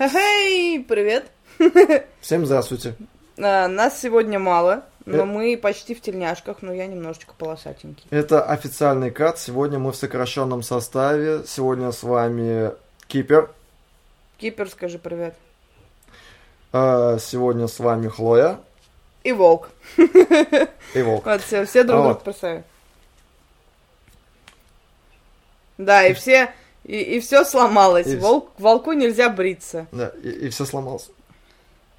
Хей, привет! Всем здравствуйте. А, Нас сегодня мало, но мы почти в тельняшках, но я немножечко полосатенький. Это официальный кат. Сегодня мы в сокращенном составе. Сегодня с вами Кипер. Кипер, скажи привет. А, Сегодня с вами Хлоя И волк. и Волк. Вот, все, все друг А друга вот. Да, и все, и, все сломалось. И Волк, волку нельзя бриться. Да, и, все сломалось.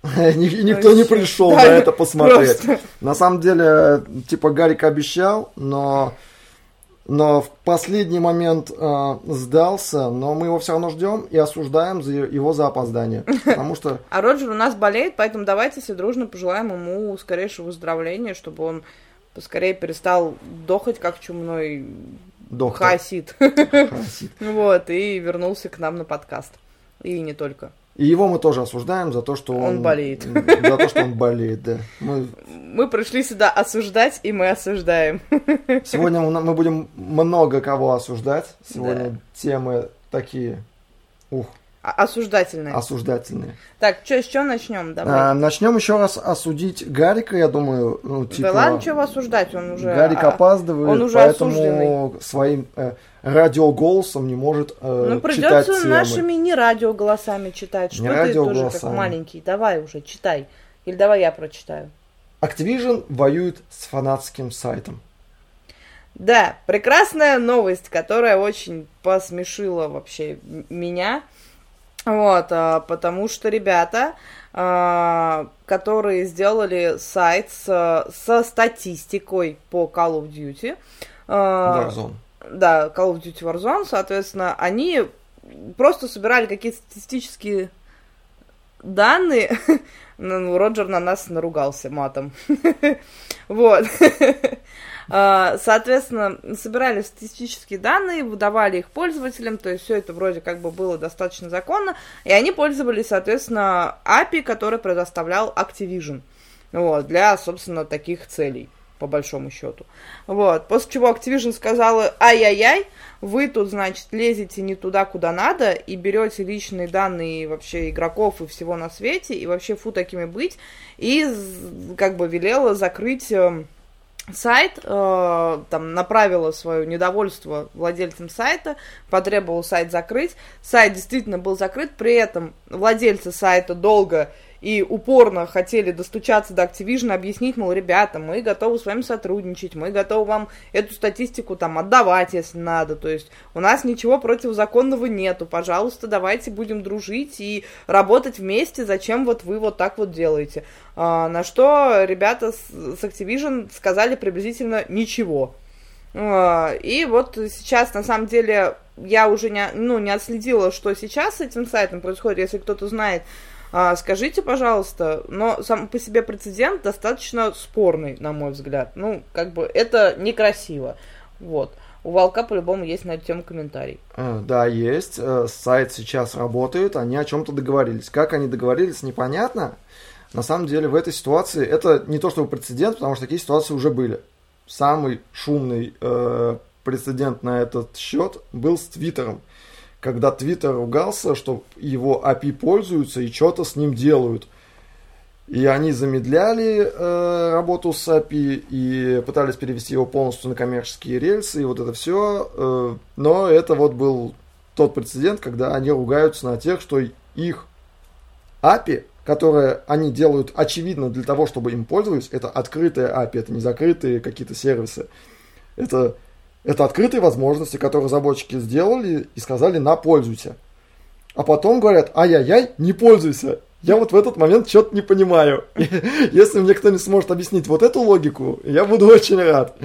И Никто не пришел на это посмотреть. На самом деле, типа Гарик обещал, но но в последний момент э, сдался, но мы его все равно ждем и осуждаем за его за опоздание. Потому что А Роджер у нас болеет, поэтому давайте все дружно пожелаем ему скорейшего выздоровления, чтобы он поскорее перестал дохать, как чумной доктор хасид. Хасид. Вот, и вернулся к нам на подкаст. И не только. И его мы тоже осуждаем за то, что он... Он болеет. За то, что он болеет, да. Мы... Мы пришли сюда осуждать, и мы осуждаем. Сегодня мы будем много кого осуждать. Сегодня Да. темы такие, ух, Осуждательные. осуждательные. Так, чё, с чего начнем? А, Давай. начнем еще раз осудить Гарика, я думаю. Ну, типа, да ладно, чего осуждать, он уже... Гарик а, опаздывает, он уже поэтому осужденный. своим э, радиоголосом не может э, Ну, читать придется темы. нашими не радиоголосами читать. Что Не ты тоже как маленький? Давай уже, читай. Или давай я прочитаю. Activision воюет с фанатским сайтом. Да, прекрасная новость, которая очень посмешила вообще меня. Вот, а, потому что ребята, а, которые сделали сайт с- со статистикой по Call of Duty, а, Warzone. да, Call of Duty Warzone, соответственно, они просто собирали какие-то статистические данные. Ну, Роджер на нас наругался матом. Вот. А, Соответственно, собирали статистические данные, выдавали их пользователям, то есть все это вроде как бы было достаточно законно, и они пользовались, соответственно, API, который предоставлял Activision, вот, для, собственно, таких целей, по большому счету. Вот, после чего Activision сказала, ай-яй-яй, вы тут, значит, лезете не туда, куда надо, и берете личные данные вообще игроков и всего на свете, и вообще фу такими быть, и как бы велела закрыть эм, сайт, э, там направила свое недовольство владельцам сайта, потребовала сайт закрыть. Сайт действительно был закрыт, при этом владельцы сайта долго и упорно хотели достучаться до Activision, объяснить, мол, ребята, мы готовы с вами сотрудничать, мы готовы вам эту статистику там отдавать, если надо, то есть у нас ничего противозаконного нету, пожалуйста, давайте будем дружить и работать вместе, зачем вот вы вот так вот делаете. А, на что ребята с, с Activision сказали приблизительно ничего. А, И вот сейчас, на самом деле, я уже не, ну, не отследила, что сейчас с этим сайтом происходит. Если кто-то знает, а, скажите, пожалуйста. Но сам по себе прецедент достаточно спорный, на мой взгляд. Ну, как бы, это некрасиво. Вот. У Волка по-любому есть на эту тему комментарий. Э, Да, есть. Э, Сайт сейчас работает, они о чем-то договорились. Как они договорились, непонятно. На самом деле в этой ситуации это не то чтобы прецедент, потому что такие ситуации уже были. Самый шумный э, прецедент на этот счет был с Твиттером. Когда Твиттер ругался, что его API пользуются и что-то с ним делают. И они замедляли э, работу с API и пытались перевести его полностью на коммерческие рельсы и вот это все. но это вот был тот прецедент, когда они ругаются на тех, что их API, которые они делают очевидно для того, чтобы им пользовались, это открытые API, это не закрытые какие-то сервисы. Это, это открытые возможности, которые разработчики сделали и сказали на пользуйся. А потом говорят, ай-яй-яй, не пользуйся. Я вот в этот момент что-то не понимаю. Если мне кто-нибудь сможет объяснить вот эту логику, я буду очень рад.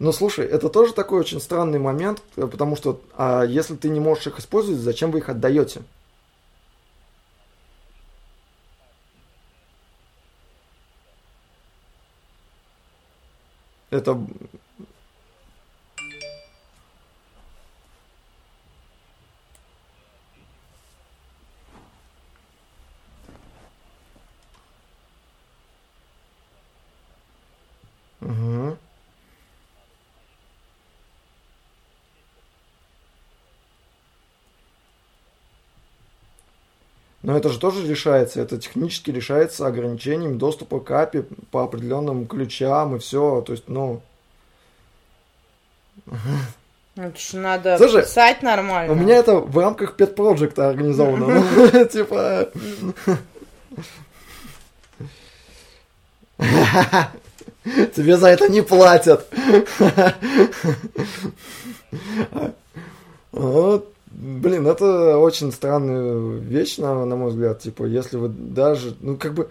Ну, слушай, это тоже такой очень странный момент, э, потому что а если ты не можешь их использовать, зачем вы их отдаете? Это Угу. Но это же тоже решается, это технически решается ограничением доступа к API по определенным ключам и все, то есть, ну... Это ж надо Слушай, писать нормально. У меня это в рамках Pet Project организовано. Ну, Типа... Тебе за это не платят. Вот, блин, это очень странная вещь, на, на мой взгляд. Типа, если вы даже, ну, как бы,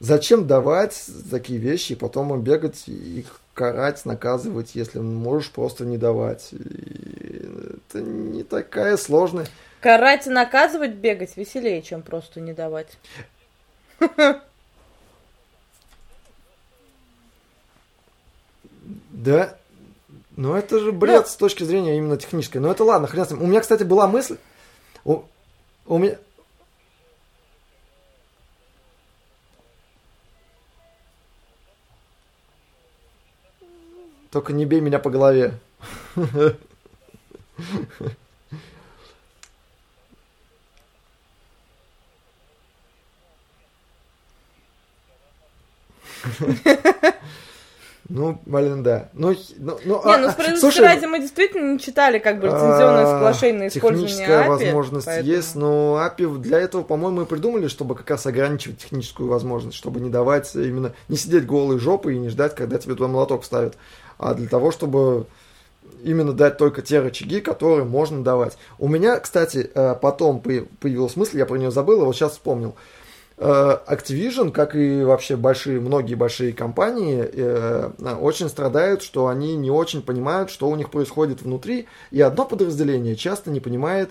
зачем давать такие вещи и потом бегать их карать, наказывать, если можешь просто не давать. И это не такая сложная. Карать и наказывать бегать веселее, чем просто не давать. Да. Ну это же бред Ну. с точки зрения именно технической. Ну это ладно, хрен с ним. У меня, кстати, была мысль. У, у меня. Только не бей меня по голове. Ну, блин, да. Ну, ну, ну, Не, а- ну а, справедливости слушай, ради мы действительно не читали как бы лицензионное а, соглашение на использование Техническая API. возможность поэтому- есть, но API для этого, по-моему, и придумали, чтобы как раз ограничивать техническую возможность, чтобы не давать именно, не сидеть голой жопой и не ждать, когда тебе туда молоток ставят, а для того, чтобы именно дать только те рычаги, которые можно давать. У меня, кстати, э, потом появ- появилась мысль, я про нее забыл, а вот сейчас вспомнил. Э, Activision, как и вообще большие, многие большие компании, э, очень страдают, что они не очень понимают, что у них происходит внутри, и одно подразделение часто не понимает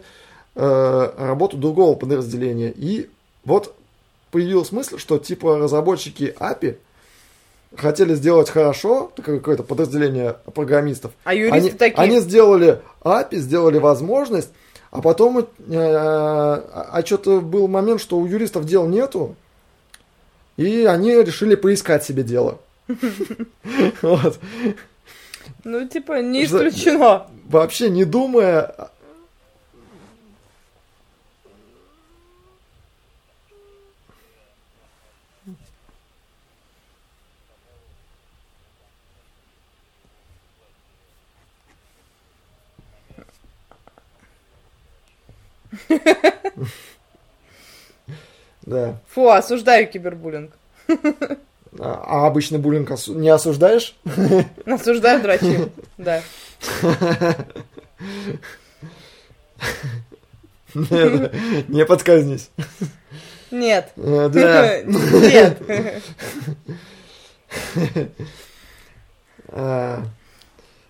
э, работу другого подразделения. И вот появилась мысль, что типа разработчики API хотели сделать хорошо, какое-то подразделение программистов, А юристы они, такие, они сделали API, сделали возможность, а потом, э, а, что-то был момент, что у юристов дел нету, и они решили поискать себе дело. Вот. ну типа не исключено. Вообще не думая... Да. Фу, осуждаю кибербуллинг. А, а обычный буллинг осу- не осуждаешь? Осуждаю дрочи. Да. Не подказнись. Нет. Э, Да. Нет.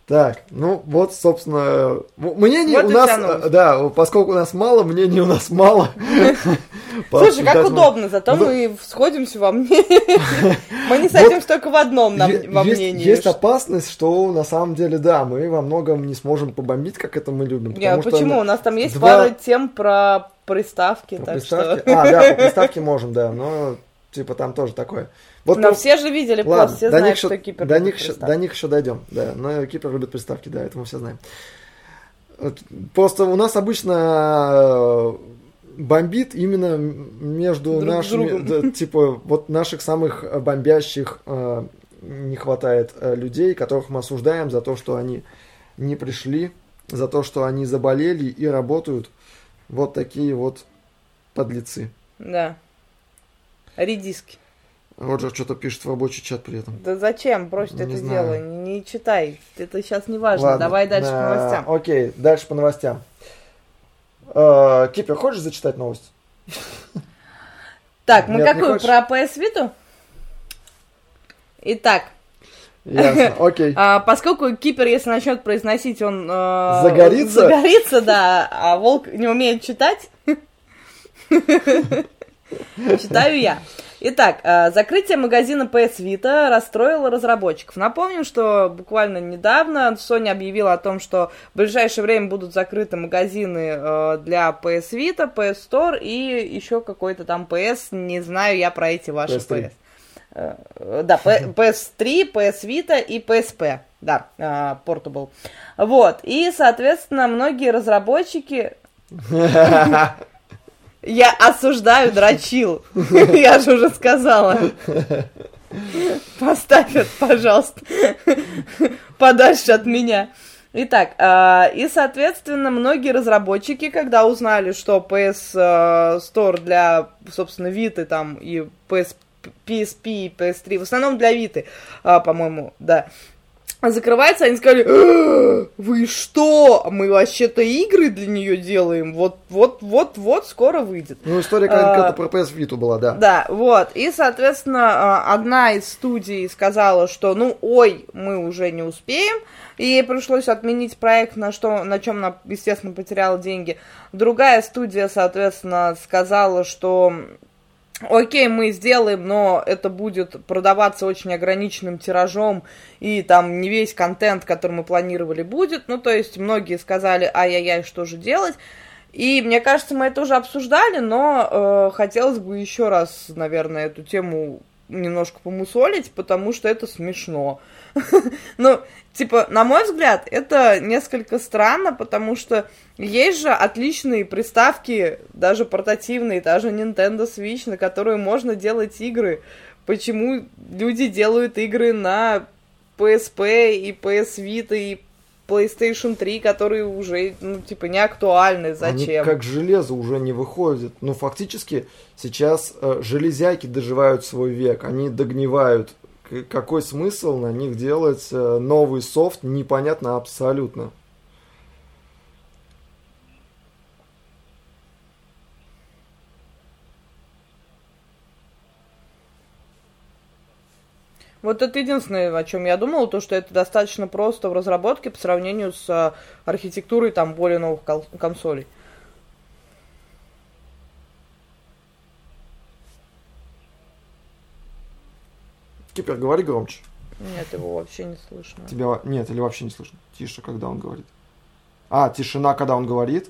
Так, ну вот, собственно, мнений Вот у нас, э, да, поскольку у нас мало, мнений у нас мало. Слушай, как удобно, зато Ну, мы сходимся во мнении. Мы не сойдемся только в одном во мнении. есть опасность, что на самом деле, да, мы во многом не сможем побомбить, как это мы любим. Почему? У нас там есть пара тем про приставки, приставке- что... А, да, по приставке можем, да, но типа там тоже такое. Вот Но про- все же видели Ладно, пост, все до, них знают, еще, что Кипр до, них еще, до них еще дойдем. Да, но Кипр любит приставки, да, это мы все знаем. Просто у нас обычно э, бомбит именно между Друг нашими, да, типа, вот наших самых э, бомбящих э, не хватает э, людей, которых мы осуждаем за то, что они не пришли, за то, что они заболели и работают. Вот такие вот подлецы. Да. Редиски. Роджер что-то пишет в рабочий чат при этом. Да зачем? Брось Не это знаю. дело. Не, не читай. Это сейчас не важно. Ладно, Давай дальше да, по новостям. Окей, дальше по новостям. Э, Кипер, хочешь зачитать новость? Так, мы Нет, какую? Про PS Vita? Итак, Ясно, окей. А, поскольку кипер, если начнет произносить, он... э, Загорится? Загорится, да, а волк не умеет читать. Читаю я. Итак, э, закрытие магазина PS Vita расстроило разработчиков. Напомним, что буквально недавно Sony объявила о том, что в ближайшее время будут закрыты магазины э, для PS Vita, PS Store и еще какой-то там PS, не знаю я про эти ваши PS3. PS. Э, Да, P- PS3, PS Vita и PSP. Да, Portable. Вот. И, соответственно, многие разработчики... Я осуждаю дрочил. Я же уже сказала. Поставь это, пожалуйста, подальше от меня. Итак, а, и, соответственно, многие разработчики, когда узнали, что PS э, Store для, собственно, Vita там и PS, PSP и PS3, в основном для Vita, а, по-моему, да, закрывается, они сказали, «А, вы что? Мы вообще-то игры для нее делаем, вот, вот, вот, вот, скоро выйдет. Ну, история А, какая-то про PS Vita была, да. Да, вот. И, соответственно, а, одна из студий сказала, что, ну, ой, мы уже не успеем. И ей пришлось отменить проект, на, что, на чем она, естественно, потеряла деньги. Другая студия, соответственно, сказала, что окей, мы сделаем, но это будет продаваться очень ограниченным тиражом, и там не весь контент, который мы планировали, будет. Ну, то есть многие сказали, ай-яй-яй, что же делать? И мне кажется, мы это уже обсуждали, но э, хотелось бы еще раз, наверное, эту тему немножко помусолить, потому что это смешно. Ну, типа, на мой взгляд, это несколько странно, потому что есть же отличные приставки, даже портативные, даже Nintendo Switch, на которые можно делать игры. Почему люди делают игры на PSP и PS Vita и PlayStation 3, которые уже, ну, типа, не актуальны. Зачем? Они как железо уже не выходят. Ну, фактически, сейчас э, железяки доживают свой век, они догнивают. Какой смысл на них делать э, новый софт, непонятно абсолютно. Вот это единственное, о чем я думала, то, что это достаточно просто в разработке по сравнению с а, архитектурой там более новых консолей. Кипер, говори громче. Нет, его вообще не слышно. Тебя нет, или вообще не слышно. Тише, когда он говорит. А, тишина, когда он говорит.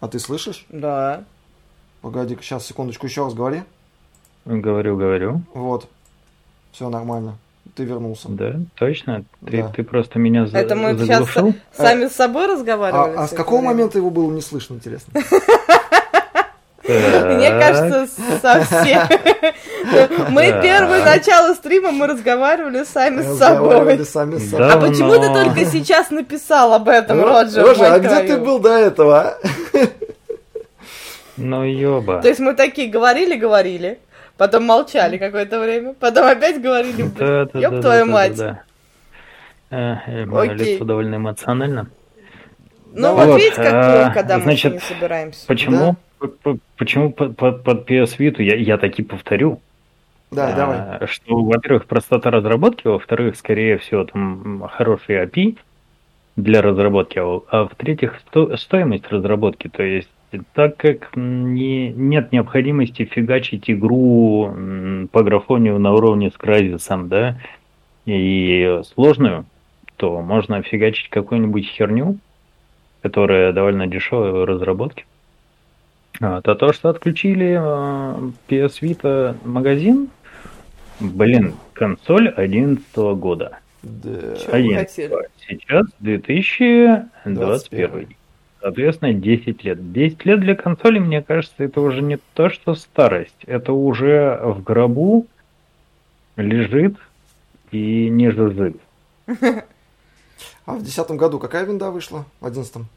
А ты слышишь? Да. Погоди, сейчас, секундочку, еще раз говори. Говорю, говорю. Вот. Все нормально. Ты вернулся. Да, точно. Ты, Да. ты просто меня за- Это мы сейчас заглушил. сами с собой разговаривали. А, а с какого время? момента его было не слышно, интересно? Мне кажется, совсем. Мы первое начало стрима мы разговаривали сами с собой. сами с Да. собой. А почему ты только сейчас написал об этом, Роджер? Роджер, а где ты был до этого? а? Ну ёба. То есть мы такие говорили-говорили, потом молчали какое-то время, потом опять говорили, ёб твою мать. Э, э, Мое Окей. лицо довольно эмоционально. Ну Вот, вот видите, как а, плохо, когда мы значит, не собираемся. Почему? Почему под, под, под PS Vita я, я таки повторю, Да, а, давай. что, во-первых, простота разработки, во-вторых, скорее всего, там хороший API для разработки, а а в-третьих, сто- стоимость разработки, то есть так как не, нет необходимости фигачить игру по графонию на уровне с Crysis, да, и сложную, то можно фигачить какую-нибудь херню, которая довольно дешевая в разработке. А, то то, что отключили э, PS Vita магазин, блин, консоль 11 года. Да. Хотели? Сейчас 2021. Соответственно, 10 лет. 10 лет для консоли, мне кажется, это уже не то, что старость. Это уже в гробу лежит и не жужжит. А в десятом году какая винда вышла? В одиннадцатом?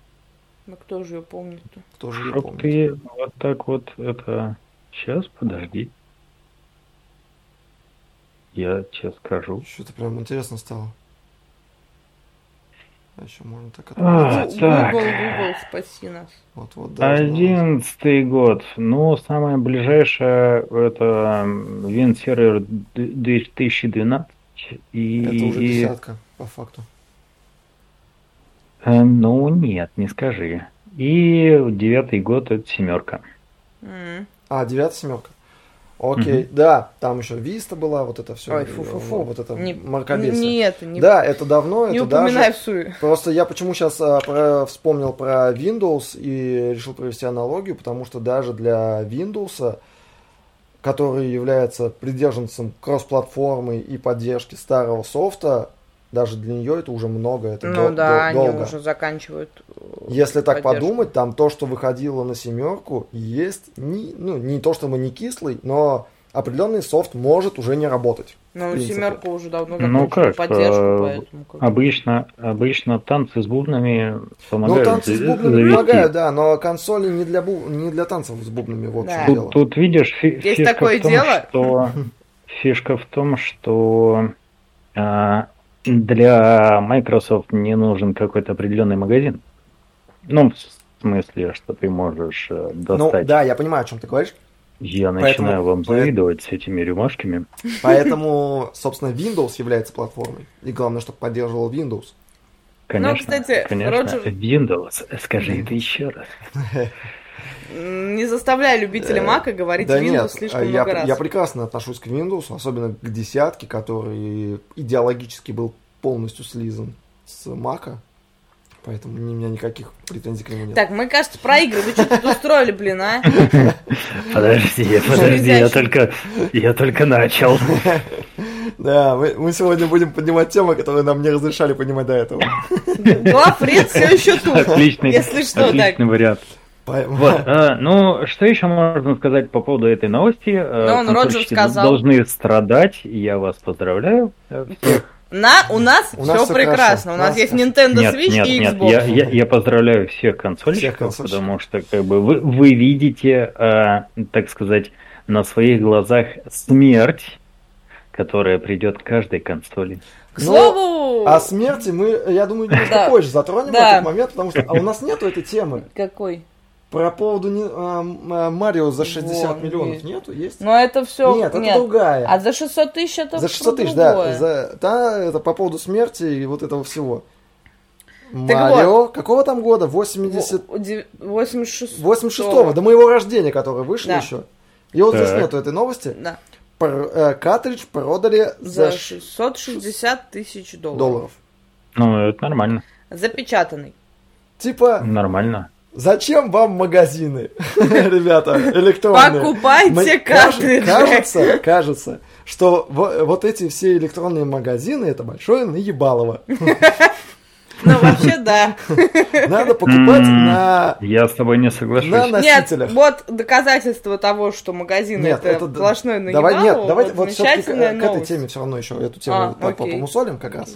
Ну кто же ее помнит-то? Кто же ее Чтоб помнит? ты вот так вот это... Сейчас, подожди. Я тебе скажу. Что-то прям интересно стало. А еще можно так А, отметить. Так. Google, Google, спаси нас. Вот, вот, да. Одиннадцатый год. Ну, самое ближайшее это WinServer 2012. И... Это уже десятка, по факту. Э, ну, нет, не скажи. И девятый год это семерка. М. А, девятая семерка. Окей, да, там еще Виста была, вот это все. Ой, фу-фу-фу. Вот это Не- мракобесие. Не это, не, Да, это давно, не это упоминай даже... в суе. Просто я почему сейчас вспомнил про Windows и решил провести аналогию, потому что даже для Windows, который является придержанцем кросс-платформы и поддержки старого софта, даже для нее это уже много, это Ну дол- да, они долго. уже заканчивают. э, Если так поддержку. подумать, там то, что выходило на семерку, есть не, ну, не то чтобы не кислый, но определенный софт может уже не работать. Ну, семерка уже давно Ну как, поддержку, э, поэтому как бы- Обычно, обычно танцы с бубнами Ну, помогают танцы с бубнами завести. помогают, да, но консоли не для, бу- не для танцев с бубнами, в общем Да. дело. Тут, тут видишь, фи- Есть фишка такое в том, дело. что фишка в том, что а, для Microsoft не нужен какой-то определенный магазин. Ну, в смысле, что ты можешь э, Ну, достать. да, я понимаю, о чем ты говоришь. Я Поэтому- начинаю вам поэт- завидовать с этими рюмашками. Поэтому, собственно, Windows является платформой. И главное, чтобы поддерживал Windows. Конечно, Ну, кстати, конечно. Роджер- Windows, скажи это еще раз. Не заставляй любителей Э, Мака говорить Да Windows нет, слишком я, много раз. я прекрасно отношусь к Windows, особенно к десятке, который идеологически был полностью слизан с Мака. Поэтому у меня никаких претензий к нему нет. Так, мы, кажется, про игры. Вы что тут устроили, блин, а? Подожди, подожди, я только, я только начал. Да, мы, мы сегодня будем поднимать темы, которые нам не разрешали поднимать до этого. Главред все еще тут. Отличный, Если что, отличный так. вариант. Вот, а, ну, что еще можно сказать по поводу этой новости? А, Ну, он, Роджер, сказал. должны страдать, и я вас поздравляю. э, всех. На, у нас У нас все всё прекрасно. хорошо. У У нас нас есть. Nintendo Нет, Switch нет, и нет, Xbox. я, я, я поздравляю всех консольщиков, Всех консольщиков. потому что как бы вы, вы видите, э, так сказать, на своих глазах смерть, которая придет к каждой консоли. К Ну, слову... О смерти мы, я думаю, немножко Да. позже затронем Да. этот момент, потому что а у нас нету этой темы. Какой? Про поводу не- а, а, Марио за 60 Вон, миллионов есть. нету? Есть? Но это все... Нет, это другая. А за 600 тысяч это За 600 про тысяч, да. За, да, это по поводу смерти и вот этого всего. Так Марио, какого там года? 80... Во- ди- 86 86-го, до моего рождения, который вышел Да. еще. И вот здесь Так. нету этой новости. Да. Пр- э, картридж продали За за, ш- 660 тысяч долларов. долларов. Ну, это нормально. Запечатанный. Типа, Нормально. Зачем вам магазины, ребята, электронные? Покупайте Мне картриджи. Кажется, кажется, что во- вот эти все электронные магазины это большое наебалово. Ну, вообще, да. Надо покупать М, на Я с тобой не соглашусь. на Нет, носителях. вот доказательство того, что магазин Нет, это, сплошной Давай, наебалово, нет, давайте вот все-таки к, замечательная к этой теме все равно еще эту тему А, по- по- помусолим как раз.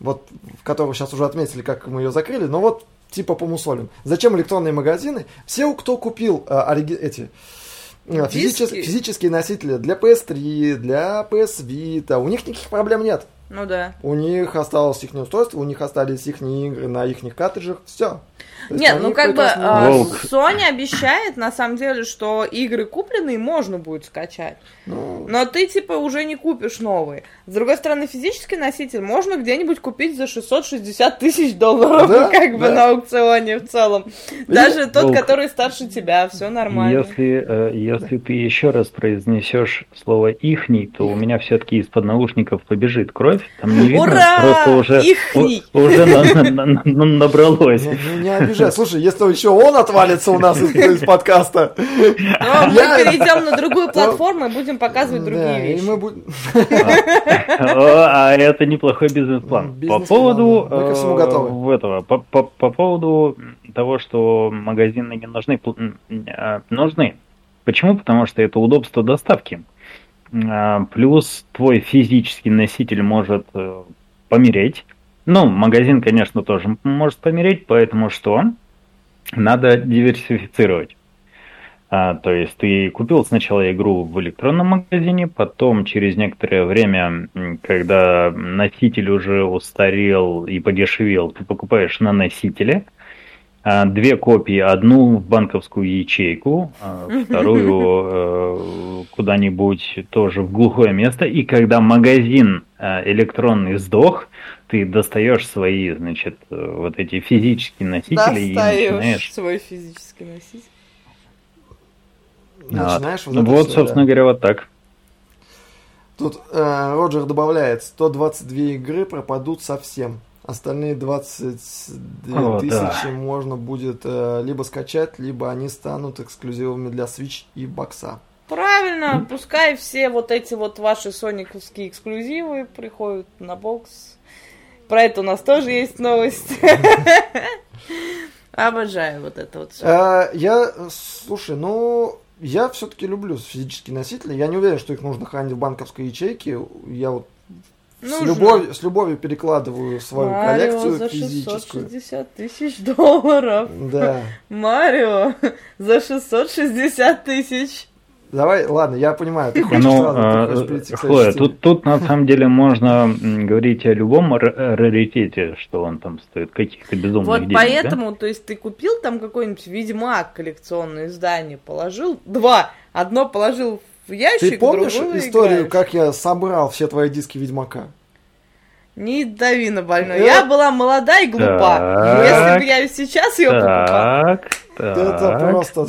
Вот, в которую сейчас уже отметили, как мы ее закрыли, но вот типа помусолим. Зачем электронные магазины? Все, кто купил а, ориги- эти а, физичес- физические носители для PS3, для PS Vita, у них никаких проблем нет. Ну да. У них осталось их устройство, у них остались их игры на их картриджах, все. Нет, ну как бы а, Волк. Sony обещает на самом деле, что игры купленные можно будет скачать. Ну, Но ты типа уже не купишь новые. С другой стороны, физический носитель можно где-нибудь купить за 660 тысяч долларов, Да, как бы да. на аукционе в целом. Даже тот, Волк. который старше тебя, все нормально. Если, э, если ты еще раз произнесешь слово ихний, то у меня все-таки из-под наушников побежит кровь. Там не видно, Ура! просто уже, Ихний! уже на- на- на- на- набралось. Не обижай. Слушай, если еще он отвалится у нас из, из подкаста. Но мы Я- перейдем на другую платформу и будем показывать другие Да, и вещи. мы будем... А это неплохой бизнес-план. По поводу да. Мы ко всему э, готовы. этого, по, по- по поводу того, что магазины не нужны, а, нужны. Почему? Потому что это удобство доставки. А, Плюс твой физический носитель может э, помереть. Ну, магазин, конечно, тоже может помереть, поэтому что? Надо диверсифицировать. А, то есть ты купил сначала игру в электронном магазине, потом через некоторое время, когда носитель уже устарел и подешевел, ты покупаешь на носителе. а, две копии, одну в банковскую ячейку, а вторую э, куда-нибудь тоже в глухое место. И когда магазин э, электронный сдох, ты достаешь свои, значит, вот эти физические носители Достаешь и начинаешь... свой физический носитель. Начинаешь вот, вот это вот всё, собственно да. говоря, вот так. Тут э, Роджер добавляет, 122 игры пропадут совсем. Остальные 22 О, тысячи да. можно будет э, либо скачать, либо они станут эксклюзивами для Switch и бокса. Правильно, пускай все вот эти вот ваши сониковские эксклюзивы приходят на бокс. Про это у нас тоже есть новость. Обожаю вот это вот все. Э, я, слушай, ну, я все-таки люблю физические носители. Я не уверен, что их нужно хранить в банковской ячейке. Я вот с, любовью, с любовью перекладываю свою Марио коллекцию за физическую. 660 тысяч долларов. Да. Марио за 660 тысяч. Давай, ладно, я понимаю, ты хочешь Ну, сразу, ты хочешь перейти к Хлоя, тут, тут на самом деле можно говорить о любом ра- раритете, что он там стоит, каких-то безумных Вот денег, да? поэтому, то есть ты купил там какой-нибудь Ведьмак коллекционное издание, положил два, одно положил в ящик, Ты помнишь историю, играешь. как я собрал все твои диски Ведьмака? Не дави на больной. Э, Я была молода и глупа. так. Если бы я сейчас ее покупала. Так. Это просто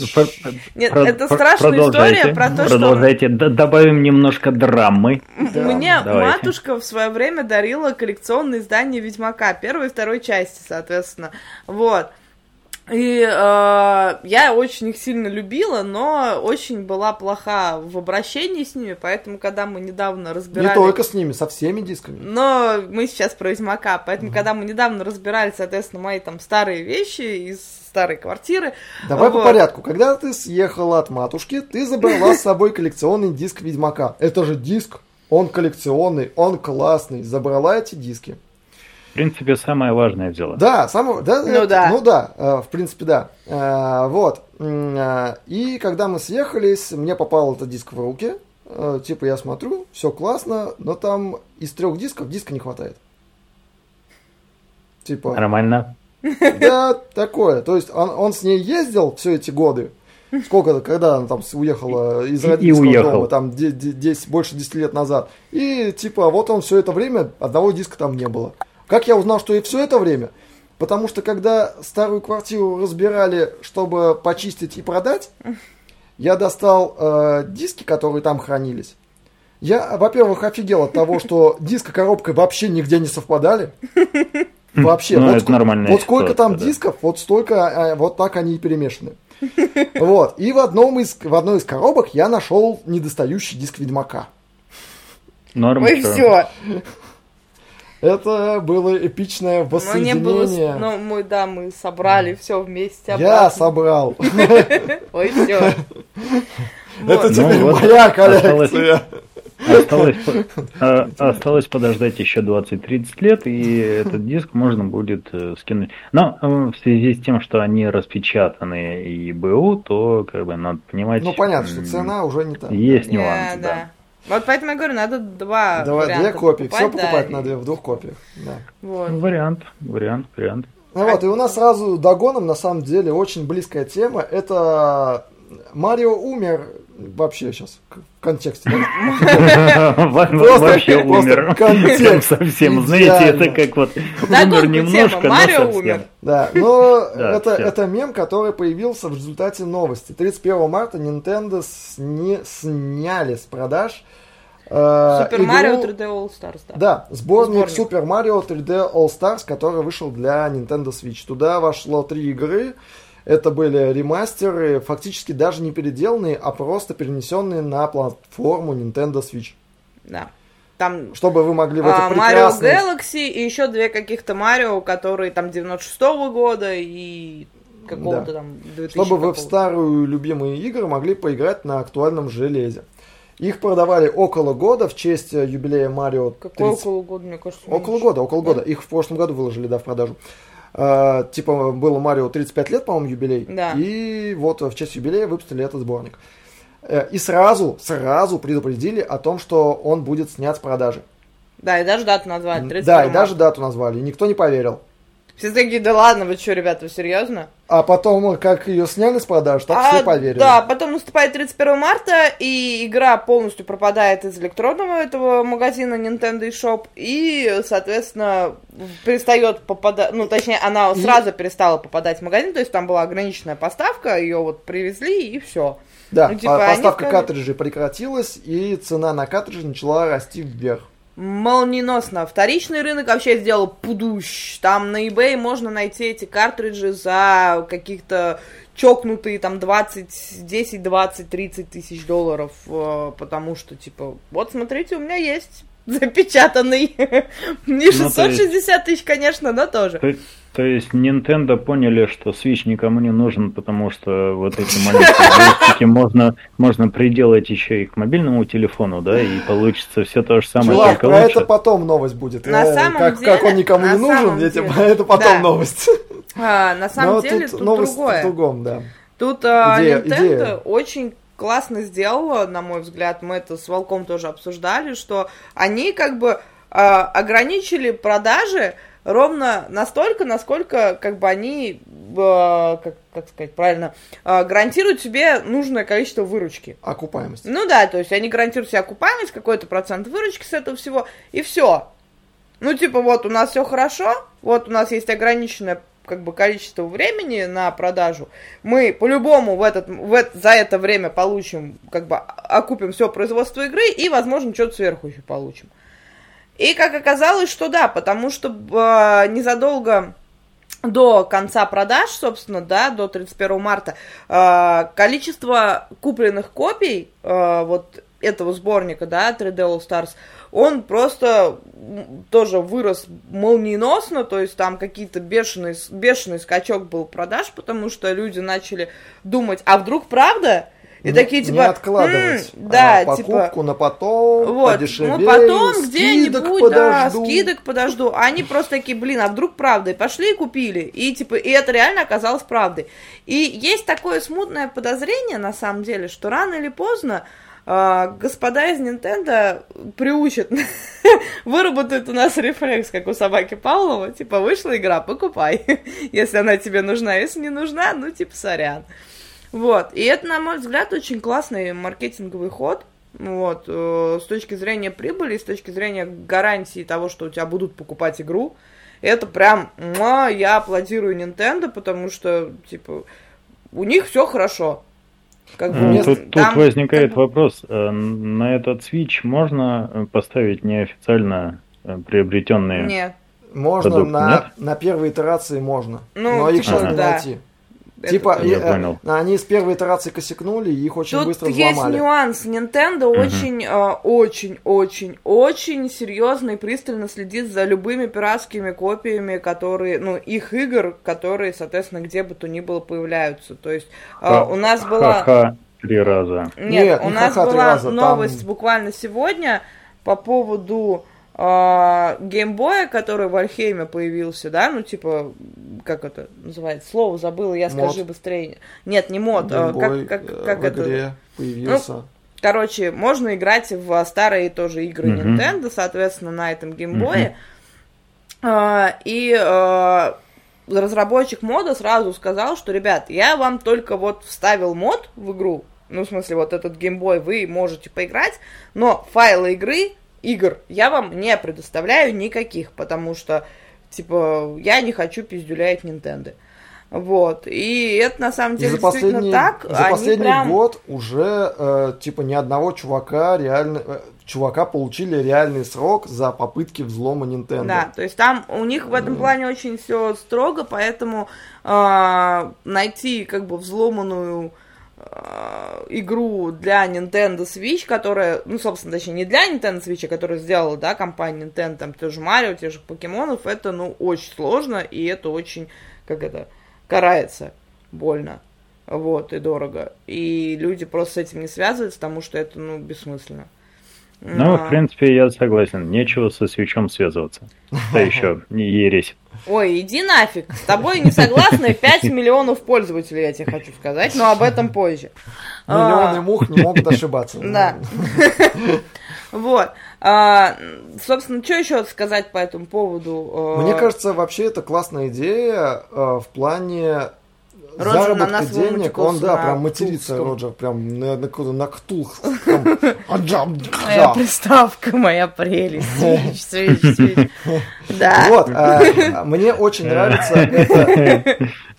Нет, Про- это страшная продолжайте, история про то, что Продолжайте, добавим немножко драмы. Да, мне давайте. матушка в свое время дарила коллекционное издание Ведьмака, первой и второй части, соответственно. Вот. И э, я очень их сильно любила, но очень была плоха в обращении с ними, поэтому, когда мы недавно разбирали... Не только с ними, со всеми дисками. Но мы сейчас про Ведьмака, поэтому, когда мы недавно разбирали, соответственно, мои там старые вещи из старой квартиры, Давай по Вот. порядку. Когда ты съехала от матушки, ты забрала с собой коллекционный диск Ведьмака. Это же диск, он коллекционный, он классный. Забрала эти диски. В принципе, самое важное взяла. Да, само, да, Ну это- да. ну да, э, в принципе, да. Э, вот. Э, И когда мы съехались, мне попал этот диск в руки. Типа я смотрю, все классно, но там из трех дисков диска не хватает. Типа, Нормально. Да, такое. То есть он, он с ней ездил все эти годы. Сколько, когда она там уехала из И- и родительского уехал. дома, там де- де- 10, больше 10 лет назад. И типа вот он все это время, одного диска там не было. Как я узнал, что и все это время? Потому что когда старую квартиру разбирали, чтобы почистить и продать, я достал э, диски, которые там хранились. Я, во-первых, офигел от того, что диск и коробка вообще нигде не совпадали. Вообще, Ну, вот, это ск- нормальная вот сколько там да. дисков, вот столько, а, вот так они и перемешаны. Вот. И в, одном из, в одной из коробок я нашел недостающий диск Ведьмака. Норм. и всё. все. Это было эпичное Ну, не было... с- воссоединение. Ну, мы, да, мы собрали все вместе. Я обратно. собрал. Ой, все. Это Ну теперь вот, моя коллекция. Осталось, по- а, осталось подождать еще 20-30 лет, и этот диск можно будет э, скинуть. Но э, в связи с тем, что они распечатаны и БУ, то как бы надо понимать. Ну, понятно, что цена уже не та. Есть нюансы, да. да. Вот поэтому я говорю, надо два Давай две варианта копии. Все покупать, покупать да, надо и- в двух копиях. Да. Вот. Ну, Вариант, вариант, вариант. Ну вот, и у нас сразу догоном, на самом деле, очень близкая тема. Это Марио умер вообще сейчас в контексте. Вообще умер. контекст совсем, знаете, это как вот умер немножко, но Марио совсем. умер. Да, но это, мем, который появился в результате новости. 31 марта Nintendo сняли с продаж э, Супер Марио 3D All Stars, да. Да, сборник, Сборник. Super Mario 3D All Stars, который вышел для Nintendo Switch. Туда вошло три игры. Это были ремастеры, фактически даже не переделанные, а просто перенесенные на платформу Nintendo Switch. Да. Там Чтобы вы могли в это а, Марио. Galaxy и еще две каких-то Марио, которые там 96-го года и какого-то Да. там 2000 чтобы вы в старую любимые игры могли поиграть на актуальном железе. Их продавали около года в честь э, юбилея Марио Какой 30 около года, мне кажется? Около меньше. года, около Да? года. Их в прошлом году выложили, да, в продажу. Э, типа было Марио 35 лет, по-моему, юбилей. Да. И вот в честь юбилея выпустили этот сборник. Э, и сразу, сразу предупредили о том, что он будет снят с продажи. Да, и даже дату назвали. 31 да, и марта. даже дату назвали. И никто не поверил. Все такие, да ладно, вы что, ребята, вы серьезно? А потом, как ее сняли с продаж, так А, все поверили. Да, потом наступает 31 марта, и игра полностью пропадает из электронного этого магазина Nintendo eShop, и, соответственно, перестает попадать, ну, точнее, она И- сразу перестала попадать в магазин, то есть там была ограниченная поставка, ее вот привезли, и все. Да, Ну, типа, а поставка сказали- картриджей прекратилась, и цена на картриджи начала расти вверх. Молниеносно. Вторичный рынок вообще сделал пудущ. Там на eBay можно найти эти картриджи за каких-то чокнутые там 20, 10, 20, 30 тысяч долларов, э, потому что, типа, вот смотрите, у меня есть запечатанный. Не Ну, то 660 тысяч, конечно, но тоже. То, то есть Nintendo поняли, что Switch никому не нужен, потому что вот эти маленькие джойстики можно, можно приделать еще и к мобильному телефону, да, и получится все то же самое, Чувак, только про лучше. это потом новость будет. На Э, самом как, деле- как он никому на не нужен, самом я тебе- деле, это потом да. новость. А, на самом Но деле тут тут новость другое. в другом, да. Тут а, Идея- Nintendo идея. очень классно сделала, на мой взгляд, мы это с Волком тоже обсуждали, что они как бы а, ограничили продажи ровно настолько, насколько как бы они, а, как, как сказать правильно, а, гарантируют себе нужное количество выручки. Окупаемость. Ну да, то есть они гарантируют себе окупаемость, какой-то процент выручки с этого всего, и все. Ну, типа, вот у нас все хорошо, вот у нас есть ограниченное как бы количество времени на продажу. Мы по-любому в этот, в это- за это время получим, как бы окупим все производство игры и, возможно, что-то сверху еще получим. И как оказалось, что да, потому что э, незадолго до конца продаж, собственно, да, до 31 марта, э, количество купленных копий э, вот этого сборника, да, 3D All Stars, он просто тоже вырос молниеносно, то есть там какие-то бешеный, бешеный скачок был продаж, потому что люди начали думать, а вдруг правда? И Не- такие типа, не откладывать «М, да, а, типа, покупку на потом, вот, подешевею, ну потом где-нибудь, да, подожду. скидок подожду. А они просто такие, блин, а вдруг правда? И пошли и купили. И типа, и это реально оказалось правдой. И есть такое смутное подозрение, на самом деле, что рано или поздно а, господа из Nintendo приучат, выработают у нас рефлекс, как у собаки Павлова, типа, вышла игра, покупай, если она тебе нужна, если не нужна, ну, типа, сорян. Вот, и это, на мой взгляд, очень классный маркетинговый ход, вот, э, с точки зрения прибыли, с точки зрения гарантии того, что у тебя будут покупать игру, это прям, я аплодирую Nintendo, потому что, типа, у них все хорошо. Как бы, Вместо- Тут, тут там, возникает как бы, вопрос, э, на этот Switch можно э, поставить неофициально э, приобретенные Нет. Можно Продукт на, нет? на первой итерации можно, Ну, но их типа, сейчас не да. найти. Это Типа. Я э, понял. они с первой итерации косякнули, и их очень Тут быстро есть взломали. нюанс. Nintendo очень, э, очень, очень, очень серьезно и пристально следит за любыми пиратскими копиями, которые, ну, их игр, которые, соответственно, где бы то ни было появляются. То есть э, Ха- у нас была... Ха-ха, три раза. Нет, Нет, у нас была раза, там- новость буквально сегодня по поводу геймбоя, который в Альхейме появился, да, ну, типа, как это называется, слово забыла, я Мод. скажи быстрее. Нет, не мод, а, Геймбой, как, как, э, как в это... игре появился. Короче, можно играть в старые тоже игры Мгм. Nintendo, соответственно, на этом геймбое. А, и а, разработчик мода сразу сказал, что, ребят, я вам только вот вставил мод в игру, ну, в смысле, вот этот геймбой вы можете поиграть, но файлы игры, игр, я вам не предоставляю никаких, потому что, типа, я не хочу пиздюлять Nintendo. Вот, и это на самом И деле за действительно последний, так. за Они последний прям- год уже э, типа ни одного чувака реально э, чувака получили реальный срок за попытки взлома Nintendo. Да, то есть там у них в этом плане очень все строго, поэтому а, найти как бы взломанную игру для Nintendo Switch, которая, ну, собственно, точнее, не для Nintendo Switch, а которую сделала, да, компания Nintendo, там, те же Марио, те же покемонов, это, ну, очень сложно, и это очень, как это, карается больно, вот, и дорого. И люди просто с этим не связываются, потому что это, ну, бессмысленно. Ну, А. в принципе, я согласен. Нечего со свечом связываться. Да еще не ересь. Ой, иди нафиг. С тобой не согласны 5 миллионов пользователей, я тебе хочу сказать, но об этом позже. Миллионы А, мух не могут ошибаться. Да. Вот. А, собственно, что еще сказать по этому поводу? Мне кажется, вообще это классная идея в плане Роджер на заработка нас денег. Он, да, на прям матерится, ктулхском. Роджер, прям на, на, на. Прям, аджам, Моя приставка, моя прелесть. Свич, свич, свич. Да. Вот, а, мне очень нравится это,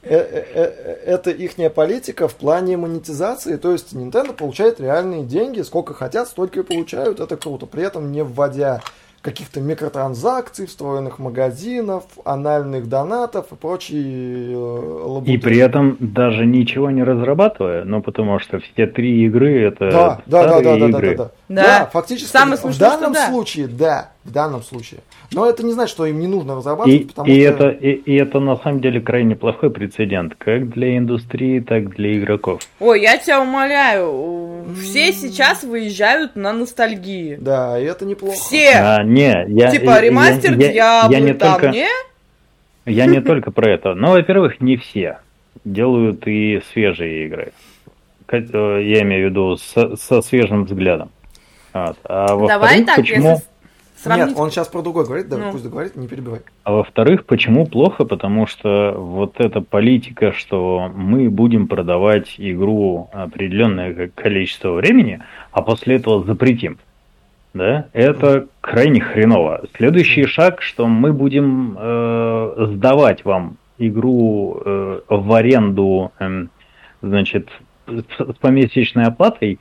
э, э, э, это ихняя политика в плане монетизации. То есть Nintendo получает реальные деньги, сколько хотят, столько и получают. Это круто. При этом не вводя каких-то микротранзакций, встроенных магазинов, анальных донатов и прочие э, лабуды. И при этом даже ничего не разрабатывая, ну потому что все три игры это Да, да, да, старые да, да, да, игры. да, да. Да. Да, фактически Самое в данном что да. случае, да, в данном случае. Но это не значит, что им не нужно разрабатывать, И, потому и что... это, и, и это на самом деле крайне плохой прецедент, как для индустрии, так для игроков. Ой, я тебя умоляю, все сейчас выезжают на ностальгии. Да, и это неплохо. Все! А, не, я, Типа я- ремастер я, я, я не там, только, не? я не только про это. Но, во-первых, не все делают и свежие игры. Э, Я имею в виду со, со свежим взглядом. Вот. А Давай так, почему... если сравнить... Нет, он сейчас про другой говорит, да, Ну. пусть договорит, не перебивай. А во-вторых, почему плохо? Потому что вот эта политика, что мы будем продавать игру определенное ко- количество времени, а после этого запретим. Да, это крайне хреново. Следующий шаг, что мы будем э, сдавать вам игру э, в аренду, эм, значит, с, с помесячной оплатой,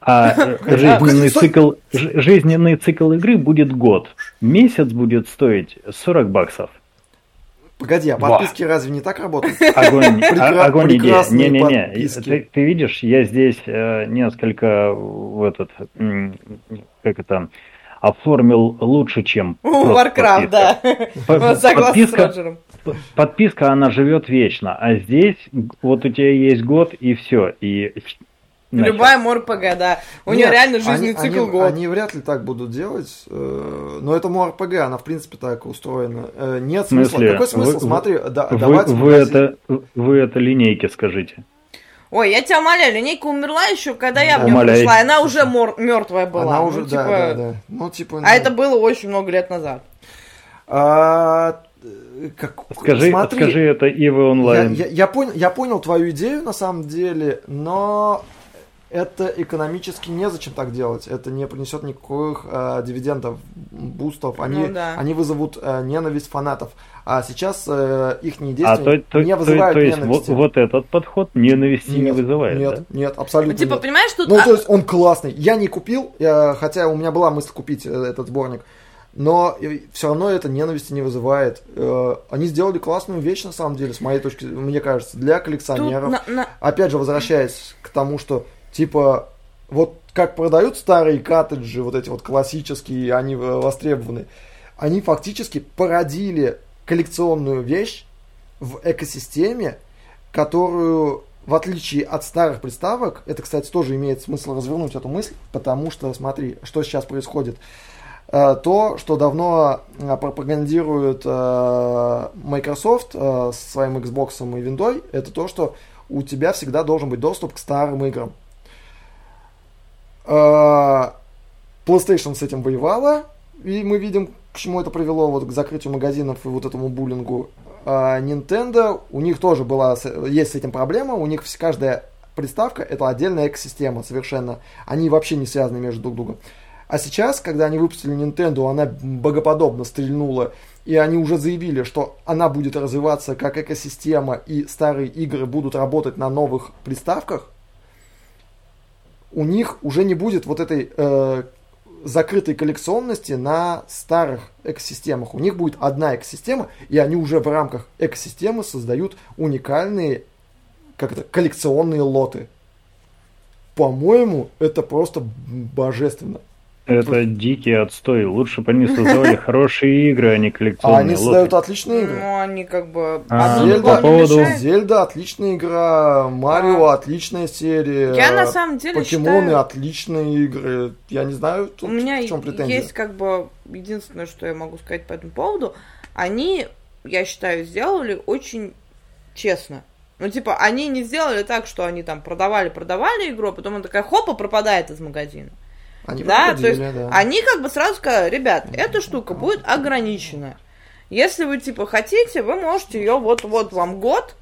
а э, жизненный Стой. цикл, жизненный цикл игры будет год. Месяц будет стоить 40 баксов. Погоди, а Ба. подписки разве не так работают? Огонь, Прекра- а- огонь идея. Не-не-не, ты, ты видишь, я здесь э, несколько в этот, как это, оформил лучше, чем У, просто Warcraft, подписка. да. По- Вот согласна с подписка, Роджером. подписка, она живет вечно, а здесь вот у тебя есть год и все, и значит, Любая МОРПГ, да. У нее реально жизненный они- цикл они, год. Они вряд ли так будут делать, э, но это МОРПГ, она в принципе так устроена. Э, Нет В смысле? смысла. Какой смысл? Вы- Смотри, да- вы, давать в вы магазин- это, вы это линейки скажите. Ой, я тебя умоляю, линейка умерла еще, когда я в нее Умоляй. пришла, она уже мертвая была. Она Ну, уже, типа, да, да, да. Ну, типа... А ну, это было очень много лет назад. а, как- Скажи, смотри, скажи это Ива Я, онлайн. я- я понял, я понял твою идею на самом деле, но это экономически незачем так делать. Это не принесет никаких э, дивидендов, бустов. Они, Ну да. они вызовут э, ненависть фанатов. А сейчас их А действия то, то, не то- вызывают то есть вот, ненависти. вот этот подход ненависти не Нет, вызывает, Нет, да? нет, абсолютно Ну, типа, нет. понимаешь, тут... Ну, а, то есть он классный. Я не купил, я- хотя у меня была мысль купить э, этот сборник. Но все равно это ненависти не вызывает. Э, Они сделали классную вещь, на самом деле, с моей точки зрения, мне кажется, для тут коллекционеров. на- на- Опять же, возвращаясь к тому, что, типа, вот как продают старые коттеджи, вот эти вот классические, они э, востребованы, они фактически породили коллекционную вещь в экосистеме, которую, в отличие от старых приставок, это, кстати, тоже имеет смысл развернуть эту мысль, потому что, смотри, что сейчас происходит. Э, То, что давно э, пропагандирует Microsoft со своим Xbox и Windows, это то, что у тебя всегда должен быть доступ к старым играм. Э, PlayStation с этим воевала, и мы видим, к чему это привело, вот к закрытию магазинов и вот этому буллингу. А Nintendo, у них тоже была, есть с этим проблема, у них каждая приставка это отдельная экосистема совершенно. Они вообще не связаны между друг другом. А сейчас, когда они выпустили Nintendo, она богоподобно стрельнула, и они уже заявили, что она будет развиваться как экосистема, и старые игры будут работать на новых приставках, у них уже не будет вот этой э, закрытой коллекционности на старых экосистемах. У них будет одна экосистема, и они уже в рамках экосистемы создают уникальные как это, коллекционные лоты. По-моему, это просто божественно. Это дикий отстой. Лучше бы они создавали хорошие игры, а не А коллекционные они лоты. создают отличные игры. Ну, они как бы... А, Зельда, по поводу-. Зельда отличная игра, Марио отличная серия. Я на самом деле Покемоны считаю... отличные игры. Я не знаю, тут У меня в чем претензия. есть как бы единственное, что я могу сказать по этому поводу. Они, я считаю, сделали очень честно. Ну, типа, они не сделали так, что они там продавали-продавали игру, а потом она такая, хопа, пропадает из магазина. Они да, то есть да. они как бы сразу сказали, ребят, эта штука будет ограниченная. Если вы типа хотите, вы можете ее вот вот вам год,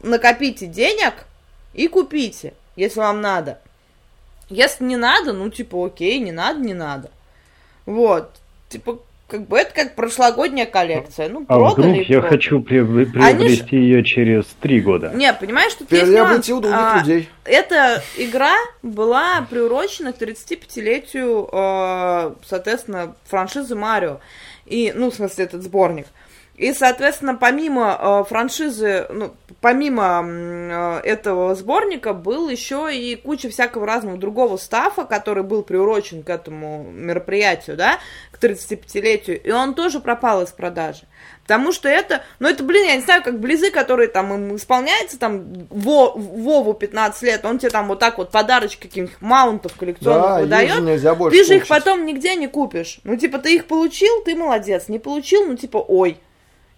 накопите денег и купите, если вам надо. Если не надо, ну типа окей, не надо, не надо. Вот, типа как бы это как прошлогодняя коллекция. Ну, А продали вдруг я продали. хочу приобре- Они ж- приобрести ее через три года? Не, понимаешь, тут есть нюанс. Приобрети у других А, людей. Эта игра была приурочена к 35-летию, э, соответственно, франшизы Марио. И, ну, в смысле, этот сборник. И, соответственно, помимо э, франшизы, ну, помимо э, этого сборника, был еще и куча всякого разного другого стафа, который был приурочен к этому мероприятию, да, к 35-летию, и он тоже пропал из продажи. Потому что это, ну это, блин, я не знаю, как близы, которые там им исполняется, там, Во- Вову 15 лет, он тебе там вот так вот подарочки каких-нибудь маунтов коллекционных Да, их же выдает, нельзя больше ты же их получить. потом нигде не купишь. Ну, типа, ты их получил, ты молодец, не получил, ну, типа, ой,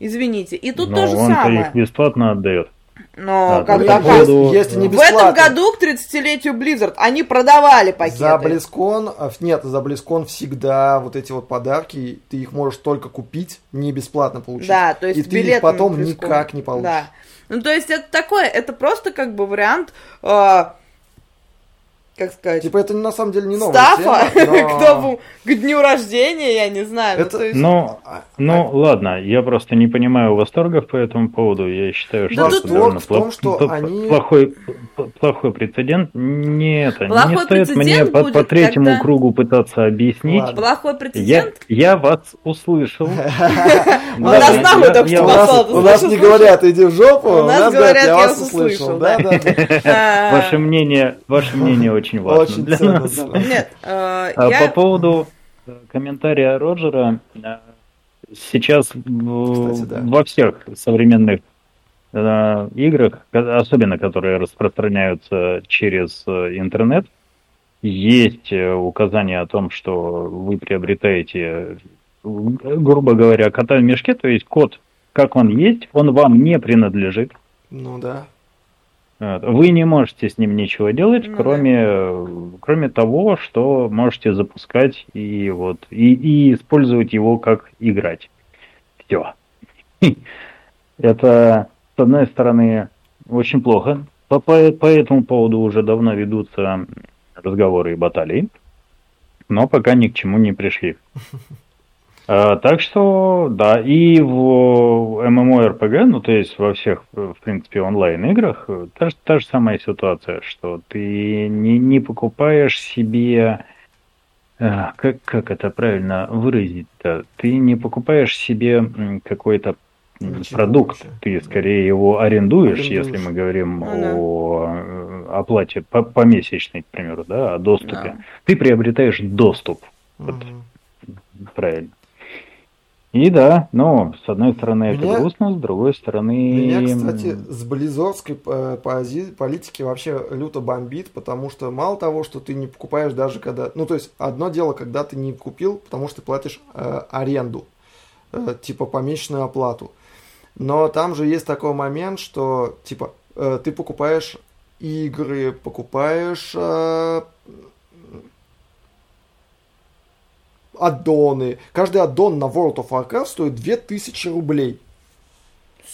извините. И тут Но то же он-то самое. их бесплатно отдает. Но Да, когда по поводу- Если не в этом бесплатно. году к 30-летию Blizzard они продавали пакеты. За Близкон, а, нет, за Близкон всегда вот эти вот подарки, ты их можешь только купить, не бесплатно получить. Да, то есть И ты их потом никак не получишь. Да. Ну, то есть это такое, это просто как бы вариант, э, как сказать, Типа это на самом деле не новая стафа тема, к, но новому- к дню рождения, я не знаю. ну, Это- то есть- Но, А- ну ладно, я просто не понимаю восторгов по этому поводу. Я считаю, что Да это тут- довольно в том, что п- п- они- плохой, плохой прецедент. Не это, Плохой не стоит мне по, по третьему когда- кругу пытаться объяснить. Ладно. Плохой Я, прецедент. я вас услышал. У нас нахуй только я что у вас- нас, послал, ты у нас слышал, не говорят, иди в жопу, У нас говорят, я я вас услышал. А, Ваше мнение, ваше мнение очень важно Очень для ценно, нас. да. Нет, э, А По я... поводу э, комментария Роджера, э, сейчас Кстати, да. во всех современных э, играх, особенно которые распространяются через э, интернет, есть указание о том, что вы приобретаете, грубо говоря, кота в мешке, то есть код, как он есть, он вам не принадлежит. Ну да. Вы не можете с ним ничего делать, Ну кроме, э, кроме того, что можете запускать и вот и, и использовать его как играть. Все. Это, с одной стороны, очень плохо. По, по, по этому поводу уже давно ведутся разговоры и баталии, но пока ни к чему не пришли. А, так что, да, и в MMORPG, ну, то есть во всех, в принципе, онлайн-играх, э, та, же- та же самая ситуация, что ты не, не покупаешь себе, а, как, как это правильно выразить-то, ты не покупаешь себе какой-то Ничего продукт, ты скорее его арендуешь, Арендуешь. если мы говорим Ну да. о э, оплате по- помесячной, к примеру, да, о доступе. Да. Ты приобретаешь доступ. Вот. Правильно. И да, ну, с одной стороны это Меня- грустно, с другой стороны... Меня, кстати, с близорской э, политики вообще люто бомбит, потому что мало того, что ты не покупаешь даже когда... Ну, то есть, одно дело, когда ты не купил, потому что ты платишь э, аренду, э, типа помесячную оплату. Но там же есть такой момент, что, типа, э, ты покупаешь игры, покупаешь э, аддоны. Каждый аддон на World of Warcraft стоит 2000 рублей.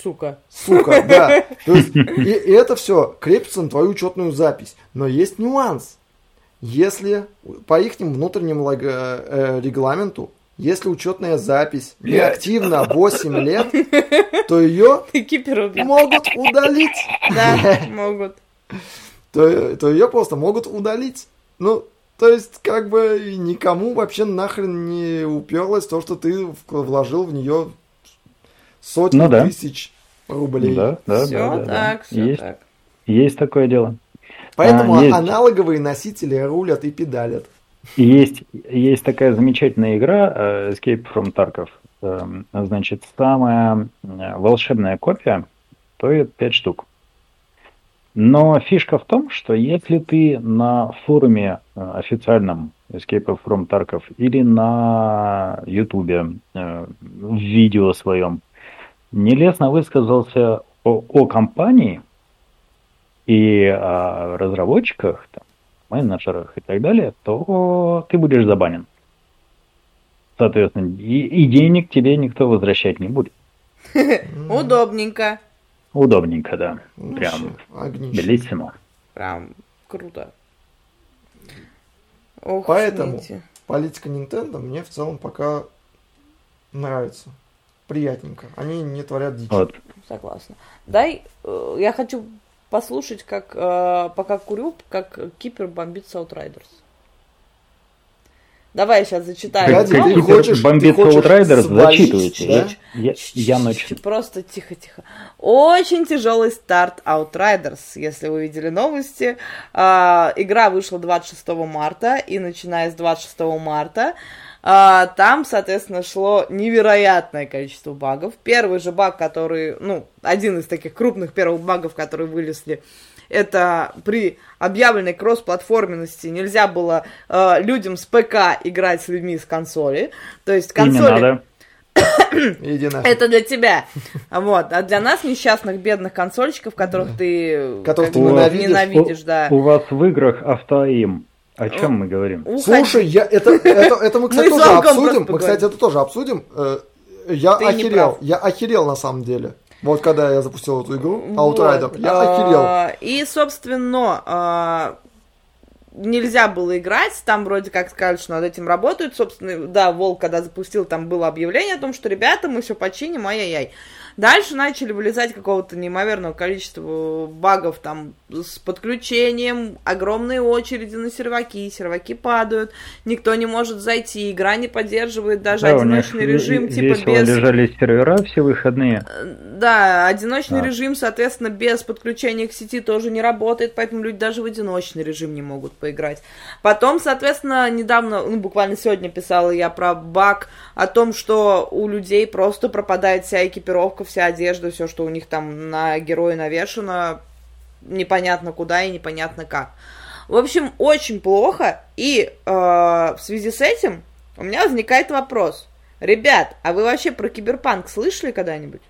Сука. Сука, да. То есть, и, и это все крепится на твою учетную запись. Но есть нюанс. Если по их внутреннему лог- э, э, регламенту, если учетная запись неактивна 8 лет, то ее могут удалить. Да, могут. То, то ее просто могут удалить. Ну, то есть, как бы никому вообще нахрен не уперлось то, что ты вложил в нее сотни Ну да. тысяч рублей. Да, да, все да, да, да. так, все Есть, так. есть такое дело. Поэтому А, есть. аналоговые носители рулят и педалят. Есть, есть такая замечательная игра э, Escape from Tarkov. Эм, Значит, самая э, волшебная копия стоит 5 штук. Но фишка в том, что если ты на форуме э, официальном Escape from Tarkov или на Ютубе э, в видео своем нелестно высказался о, о компании и о разработчиках, там, менеджерах и так далее, то ты будешь забанен. Соответственно, и, и денег тебе никто возвращать не будет. Удобненько. Удобненько, да. Ну, Прям огнище. белиссимо. Прям круто. Ох, Поэтому- извините. Политика Nintendo мне в целом пока нравится. Приятненько. Они не творят дичь. Вот. Согласна. Дай, э, я хочу послушать, как, э, пока курю, как Кипер бомбит Outriders. Давай я сейчас зачитаю. Погоди, Как ты Кипер хочешь- бомбит ты хочешь Outriders, свалить, зачитывайте. да? Я, я, я ночью. Просто тихо-тихо. Очень тяжелый старт Outriders, если вы видели новости. А, игра вышла 26 марта, и начиная с 26 марта а, там, соответственно, шло невероятное количество багов. Первый же баг, который, ну, один из таких крупных первых багов, которые вылезли, это при объявленной кроссплатформенности нельзя было э, людям с ПК играть с людьми с консоли. То есть И не консоли... надо. Иди нафиг. Это для тебя. Вот. А для нас, несчастных, бедных консольщиков, которых ты, Которых ты ненавидишь. ненавидишь, да. У вас в играх автоим. О чем мы говорим? Уходи. Слушай, я, это, это, это мы, кстати, тоже обсудим. Мы, кстати, это тоже обсудим. Э, Я охерел. Я охерел на самом деле. Вот когда я запустил эту игру, Вот. Outrider, я охерел. А, И, собственно, а, нельзя было играть, там вроде как сказали, что над этим работают, собственно, да, Волк, когда запустил, там было объявление о том, что, ребята, мы все починим, ай-яй-яй. Дальше начали вылезать какого-то неимоверного количества багов там с подключением, огромные очереди на серваки, серваки падают, никто не может зайти, игра не поддерживает даже Да, одиночный режим, типа без... лежали сервера все выходные. Да, одиночный Да. режим, соответственно, без подключения к сети тоже не работает, поэтому люди даже в одиночный режим не могут поиграть. Потом, соответственно, недавно, ну, буквально сегодня писала я про баг о том, что у людей просто пропадает вся экипировка, вся одежда, все, что у них там на героя навешено, непонятно куда и непонятно как. В общем, очень плохо, и э, в связи с этим у меня возникает вопрос. Ребят, а вы вообще про киберпанк слышали когда-нибудь?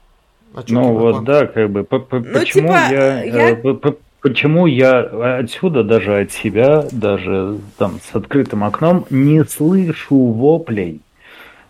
А Ну Киберпанк? вот, да, как бы, по- по- Ну, почему типа, я, я- э, по- почему я отсюда, даже от себя, даже там с открытым окном, не слышу воплей,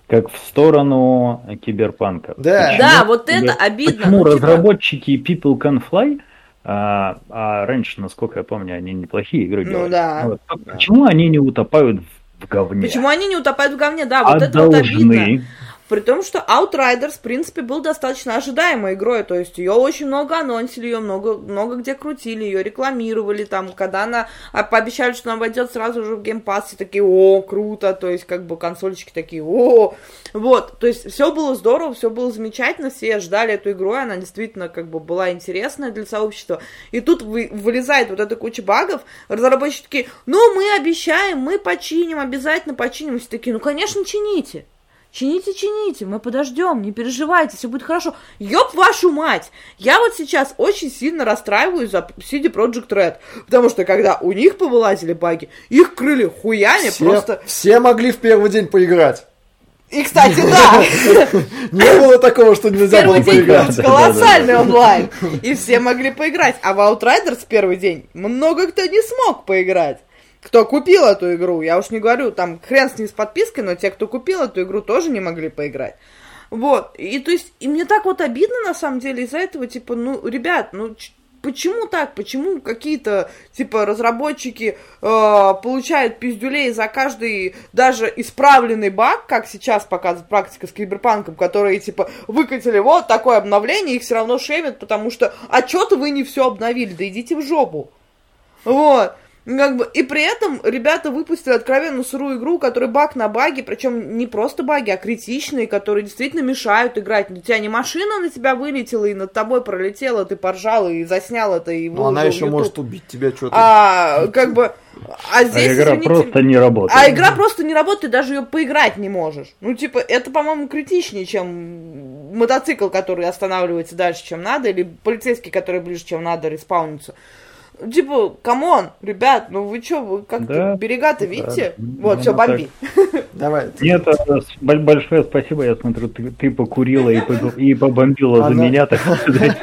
как в сторону киберпанка. Да. Почему? Да, вот это обидно. Почему ну, типа, разработчики People Can Fly, а, а раньше, насколько я помню, они неплохие игры Ну делали. да. Вот. Почему они не утопают в, в говне? Почему они не утопают в говне? Да, вот а это вот обидно. При том, что Outriders, в принципе, был достаточно ожидаемой игрой. То есть ее очень много анонсили, ее много, много где крутили, ее рекламировали. Там, когда она а, пообещали, что она войдет сразу же в все такие, о, круто. То есть, как бы консольщики такие, о. Вот, то есть, все было здорово, все было замечательно, все ждали эту игру, и она действительно, как бы, была интересная для сообщества. И тут вы, вылезает вот эта куча багов, разработчики такие, ну, мы обещаем, мы починим, обязательно починим. Все такие, ну, конечно, чините. Чините, чините, мы подождем, не переживайте, все будет хорошо. Ёб вашу мать! Я вот сейчас очень сильно расстраиваюсь за CD Project Red, потому что когда у них повылазили баги, их крыли хуями все, просто... все могли в первый день поиграть. И, кстати, да, Не было такого, что нельзя было поиграть. колоссальный онлайн, и все могли поиграть. А в Outriders первый день много кто не смог поиграть. Кто купил эту игру, я уж не говорю, там хрен с ним с подпиской, но те, кто купил эту игру, тоже не могли поиграть. Вот, и то есть, и мне так вот обидно, на самом деле, из-за этого, типа, ну, ребят, ну, почему так, почему какие-то, типа, разработчики э, получают пиздюлей за каждый даже исправленный баг, как сейчас показывает практика с Киберпанком, которые, типа, выкатили вот такое обновление, их все равно шемят, потому что, а что-то вы не все обновили, да идите в жопу. Вот. Ну, Как бы, и при этом ребята выпустили откровенно сырую игру, у которой баг на баге, причем не просто баги, а критичные, которые действительно мешают играть. У тебя не машина на тебя вылетела и над тобой пролетела, ты поржал и заснял это и Но она выложил в еще YouTube. может убить тебя что-то. А, как бы, а здесь, а игра извините, просто не работает. а игра просто не работает, ты даже ее поиграть не можешь. Ну, типа, это, по-моему, критичнее, чем мотоцикл, который останавливается дальше, чем надо, или полицейский, который ближе, чем надо, респаунится. Ну, Типа, come on, ребят, ну вы что, вы как-то Да, берега-то да. видите? Ну, Вот, все, ну, так. бомби. Давай. Нет, большое спасибо, я смотрю, ты, ты покурила и, по- и побомбила за меня, так сказать.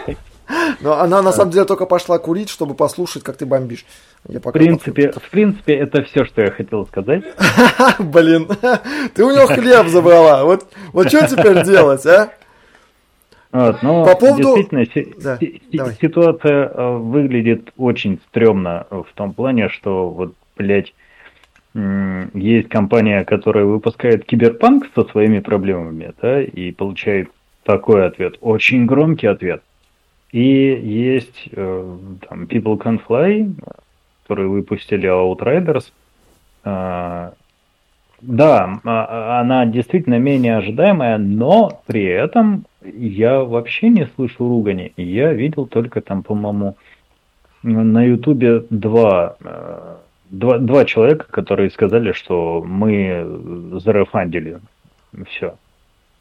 Но она на самом деле только пошла курить, чтобы послушать, как ты бомбишь. Я в принципе, в принципе, это все, что я хотел сказать. Блин, ты у него хлеб забрала. Вот, вот что теперь делать, а? Вот, но По поводу... действительно да, си- ситуация э, выглядит очень стрёмно в том плане, что вот, блядь, есть компания, которая выпускает киберпанк со своими проблемами, да, и получает такой ответ, очень громкий ответ. И есть э, там People Can Fly, которые выпустили Outriders. Э, да, а, она действительно менее ожидаемая, но при этом я вообще не слышу ругани. Я видел только там, по-моему, на Ютубе два, э, два, два человека, которые сказали, что мы зарефандили. Все.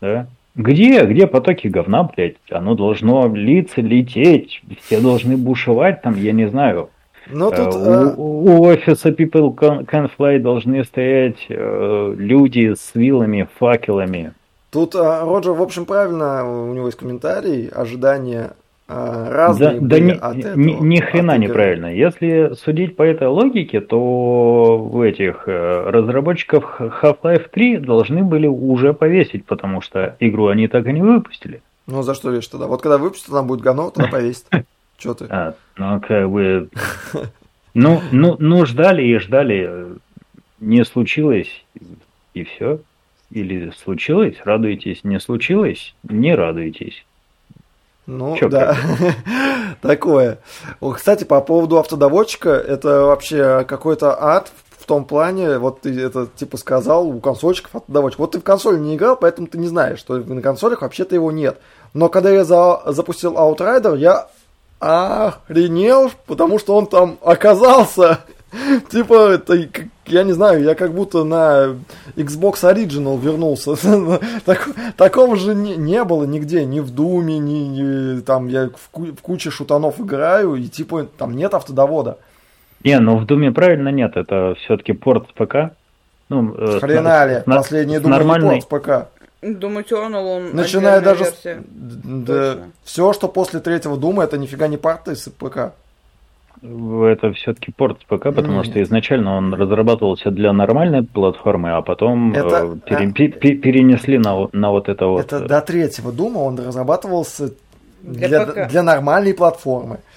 Да? Где, где потоки говна, блядь? Оно должно литься, лететь, все должны бушевать там, я не знаю. Но э, тут, у, у офиса People Can Fly должны стоять э, люди с вилами, факелами. Тут а, Роджер, в общем, правильно, у него есть комментарий, ожидания а, разные да, да ни, от этого. Ни, ни хрена неправильно. Если судить по этой логике, то в этих э, разработчиков Half-Life 3 должны были уже повесить, потому что игру они так и не выпустили. Ну, за что вешать тогда? Вот когда выпустят, там будет говно, тогда повесить. Че ты? А, ну, как бы... Ну, ну, ну, ждали и ждали. Не случилось, и все. Или случилось, радуетесь, не случилось, не радуетесь. Ну, Чё, да, такое. Кстати, по поводу автодоводчика, это вообще какой-то ад в том плане, вот ты это типа сказал, у консольщиков автодоводчик. Вот ты в консоль не играл, поэтому ты не знаешь, что на консолях вообще-то его нет. Но когда я за, запустил Outrider, я охренел, потому что он там оказался. Типа, это, я не знаю, я как будто на Xbox Original вернулся. Так, такого же не, не было нигде, ни в Думе, ни, ни там я в, ку, в куче шутанов играю, и типа там нет автодовода. Не, ну в Думе правильно нет, это все-таки порт с ПК. Ну, э, Хрена ли, последний Doom нормальный... порт с ПК. Doom Eternal, он Начиная даже с... да, все, что после третьего Дума, это нифига не порты из ПК это все-таки порт с ПК, потому Нет. что изначально он разрабатывался для нормальной платформы, а потом это, э, пере, а... перенесли на, на вот это вот. Это до третьего Дума он разрабатывался для, для, для нормальной платформы.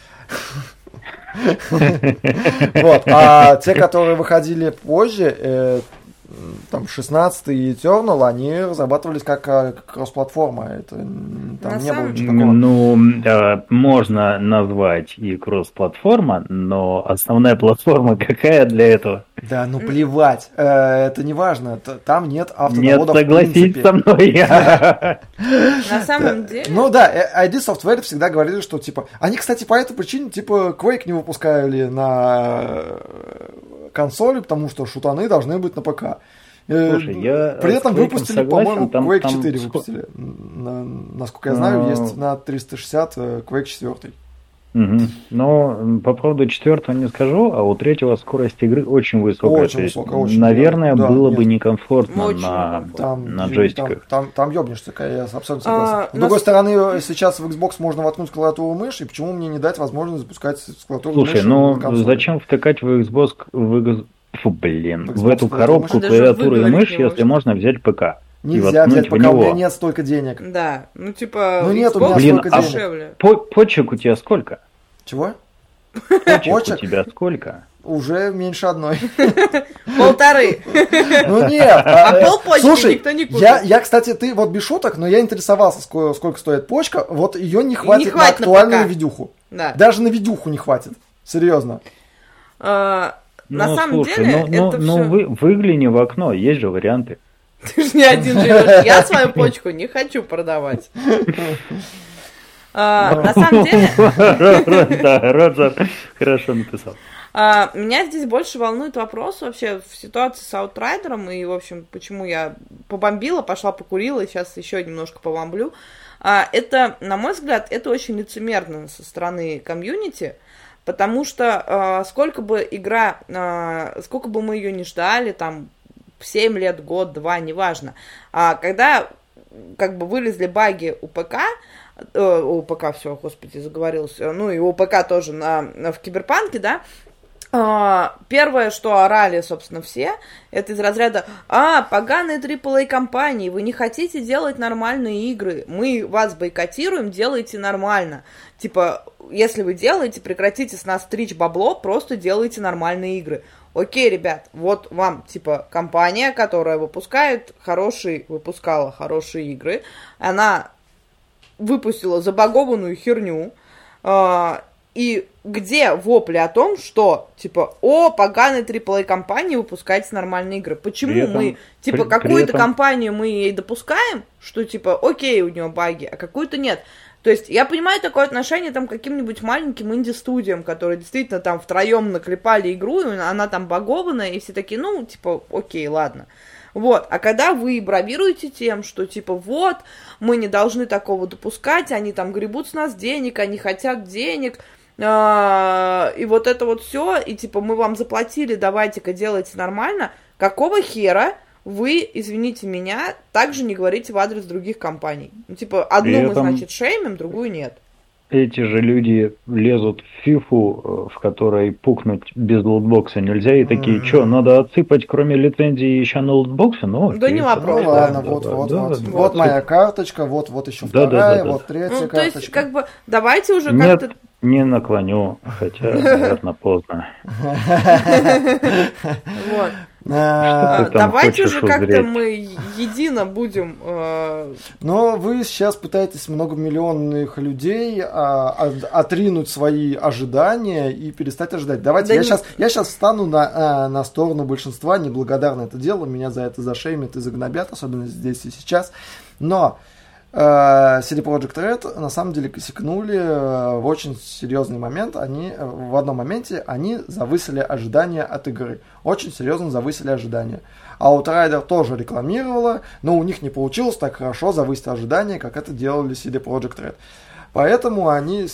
Вот. А те, которые выходили позже, э, там 16 и Eternal, они разрабатывались как э, кросс-платформа. Это там На не было ничего такого. Ну, э, можно назвать и кросс-платформа, но основная платформа какая для этого? Да, ну плевать. Э, это не важно. Там нет автодовода Нет, согласись со мной. На самом деле... Ну да, ID Software всегда говорили, что типа... Они, кстати, по этой причине типа Quake не выпускали на консоли, потому что шутаны должны быть на ПК. Э, Слушай, я При этом выпустили, по-моему, Quake там 4 выпустили. На, насколько я знаю, Но... есть на 360 э, Quake 4. Угу. Но по поводу четвертого не скажу, а у третьего скорость игры очень высокая. Очень высокая, очень. Наверное, да, было да, бы некомфортно очень на, там, на джойстиках. Там, там, там ёбнешься, я абсолютно согласен. А, С другой нас... стороны, сейчас в Xbox можно воткнуть клавиатуру мышь, и почему мне не дать возможность запускать клавиатуру Слушай, мыши ну зачем втыкать в Xbox, в, фу, блин, в, в эту коробку клавиатуру и мышь, если можно взять ПК? Нельзя взять, пока у меня нет столько денег. Да, ну типа, ну нет у меня Блин, столько а денег. По почек у тебя сколько? Чего? Почек у тебя сколько? Уже меньше одной. Полторы. Ну нет. А, а полпочки слушай, никто не купит. Я, я, кстати, ты вот без шуток, но я интересовался, сколько, сколько стоит почка. Вот ее не хватит, не хватит на актуальную на видюху. Да. Даже на видюху не хватит. Серьезно. А, ну, на самом слушай, деле, ну, это ну, все... ну вы, выгляни в окно, есть же варианты. Ты же не один живешь. Я свою почку не хочу продавать. А, на самом деле... Да, Роджер хорошо написал. А, меня здесь больше волнует вопрос вообще в ситуации с Аутрайдером и, в общем, почему я побомбила, пошла покурила, и сейчас еще немножко побомблю. А, это, на мой взгляд, это очень лицемерно со стороны комьюнити, потому что сколько бы игра, сколько бы мы ее не ждали, там, 7 лет, год, два, неважно, когда как бы вылезли баги у ПК, э, ОПК, все, господи, заговорился, ну и ОПК тоже на, в Киберпанке, да, а, Первое, что орали, собственно, все, это из разряда «А, поганые AAA компании, вы не хотите делать нормальные игры, мы вас бойкотируем, делайте нормально». Типа, если вы делаете, прекратите с нас стричь бабло, просто делайте нормальные игры. Окей, ребят, вот вам, типа, компания, которая выпускает хорошие, выпускала хорошие игры, она выпустила забагованную херню, э, и где вопли о том, что, типа, о, поганой AAA компании выпускать нормальные игры? Почему этом, мы, типа, какую-то этом... компанию мы ей допускаем, что, типа, окей, у нее баги, а какую-то нет? То есть я понимаю такое отношение там к каким-нибудь маленьким инди-студиям, которые действительно там втроем наклепали игру, и она там багованная, и все такие, ну, типа, окей, ладно. Вот, а когда вы бравируете тем, что типа вот, мы не должны такого допускать, они там гребут с нас денег, они хотят денег, а, и вот это вот все, и типа мы вам заплатили, давайте-ка делайте нормально, какого хера вы, извините меня, также не говорите в адрес других компаний. Ну, типа, одну этом... мы, значит, шеймим, другую нет. Эти же люди лезут в фифу, э, в которой пукнуть без лутбокса нельзя, и такие, mm-hmm. что, надо отсыпать, кроме лицензии, еще на лутбоксе? Ну, да не вопрос. Ну, ладно, да, вот, да, вот, да, вот, да, вот, моя карточка, вот, вот еще да, вторая, да, да, вот третья ну, карточка. То есть, как бы, давайте уже Нет, как-то... не наклоню, хотя, наверное, поздно. Вот. А, давайте же как-то мы едино будем. Э... Но вы сейчас пытаетесь многомиллионных людей а, отринуть свои ожидания и перестать ожидать. Давайте, да я, не... сейчас, я сейчас встану на, а, на сторону большинства, неблагодарно это дело, меня за это зашеймят и загнобят, особенно здесь и сейчас. Но CD Projekt Red на самом деле косякнули э, в очень серьезный момент. Они э, в одном моменте они завысили ожидания от игры. Очень серьезно завысили ожидания. Outrider тоже рекламировала, но у них не получилось так хорошо завысить ожидания, как это делали CD Projekt Red. Поэтому они,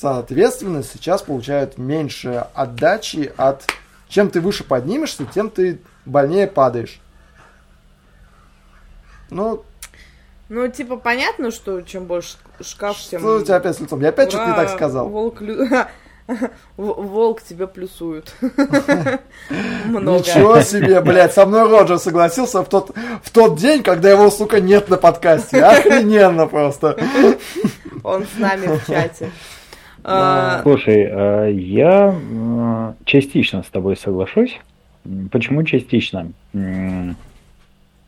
соответственно, сейчас получают меньше отдачи от... Чем ты выше поднимешься, тем ты больнее падаешь. Ну, ну, типа, понятно, что чем больше шкаф, тем... Что у тебя опять с лицом? Я опять что-то не так сказал. Волк, Волк тебя плюсует. Много. Ничего себе, блядь, со мной Роджер согласился в тот, в тот день, когда его, сука, нет на подкасте. Охрененно просто. Он с нами в чате. А, Слушай, а, я частично с тобой соглашусь. Почему частично?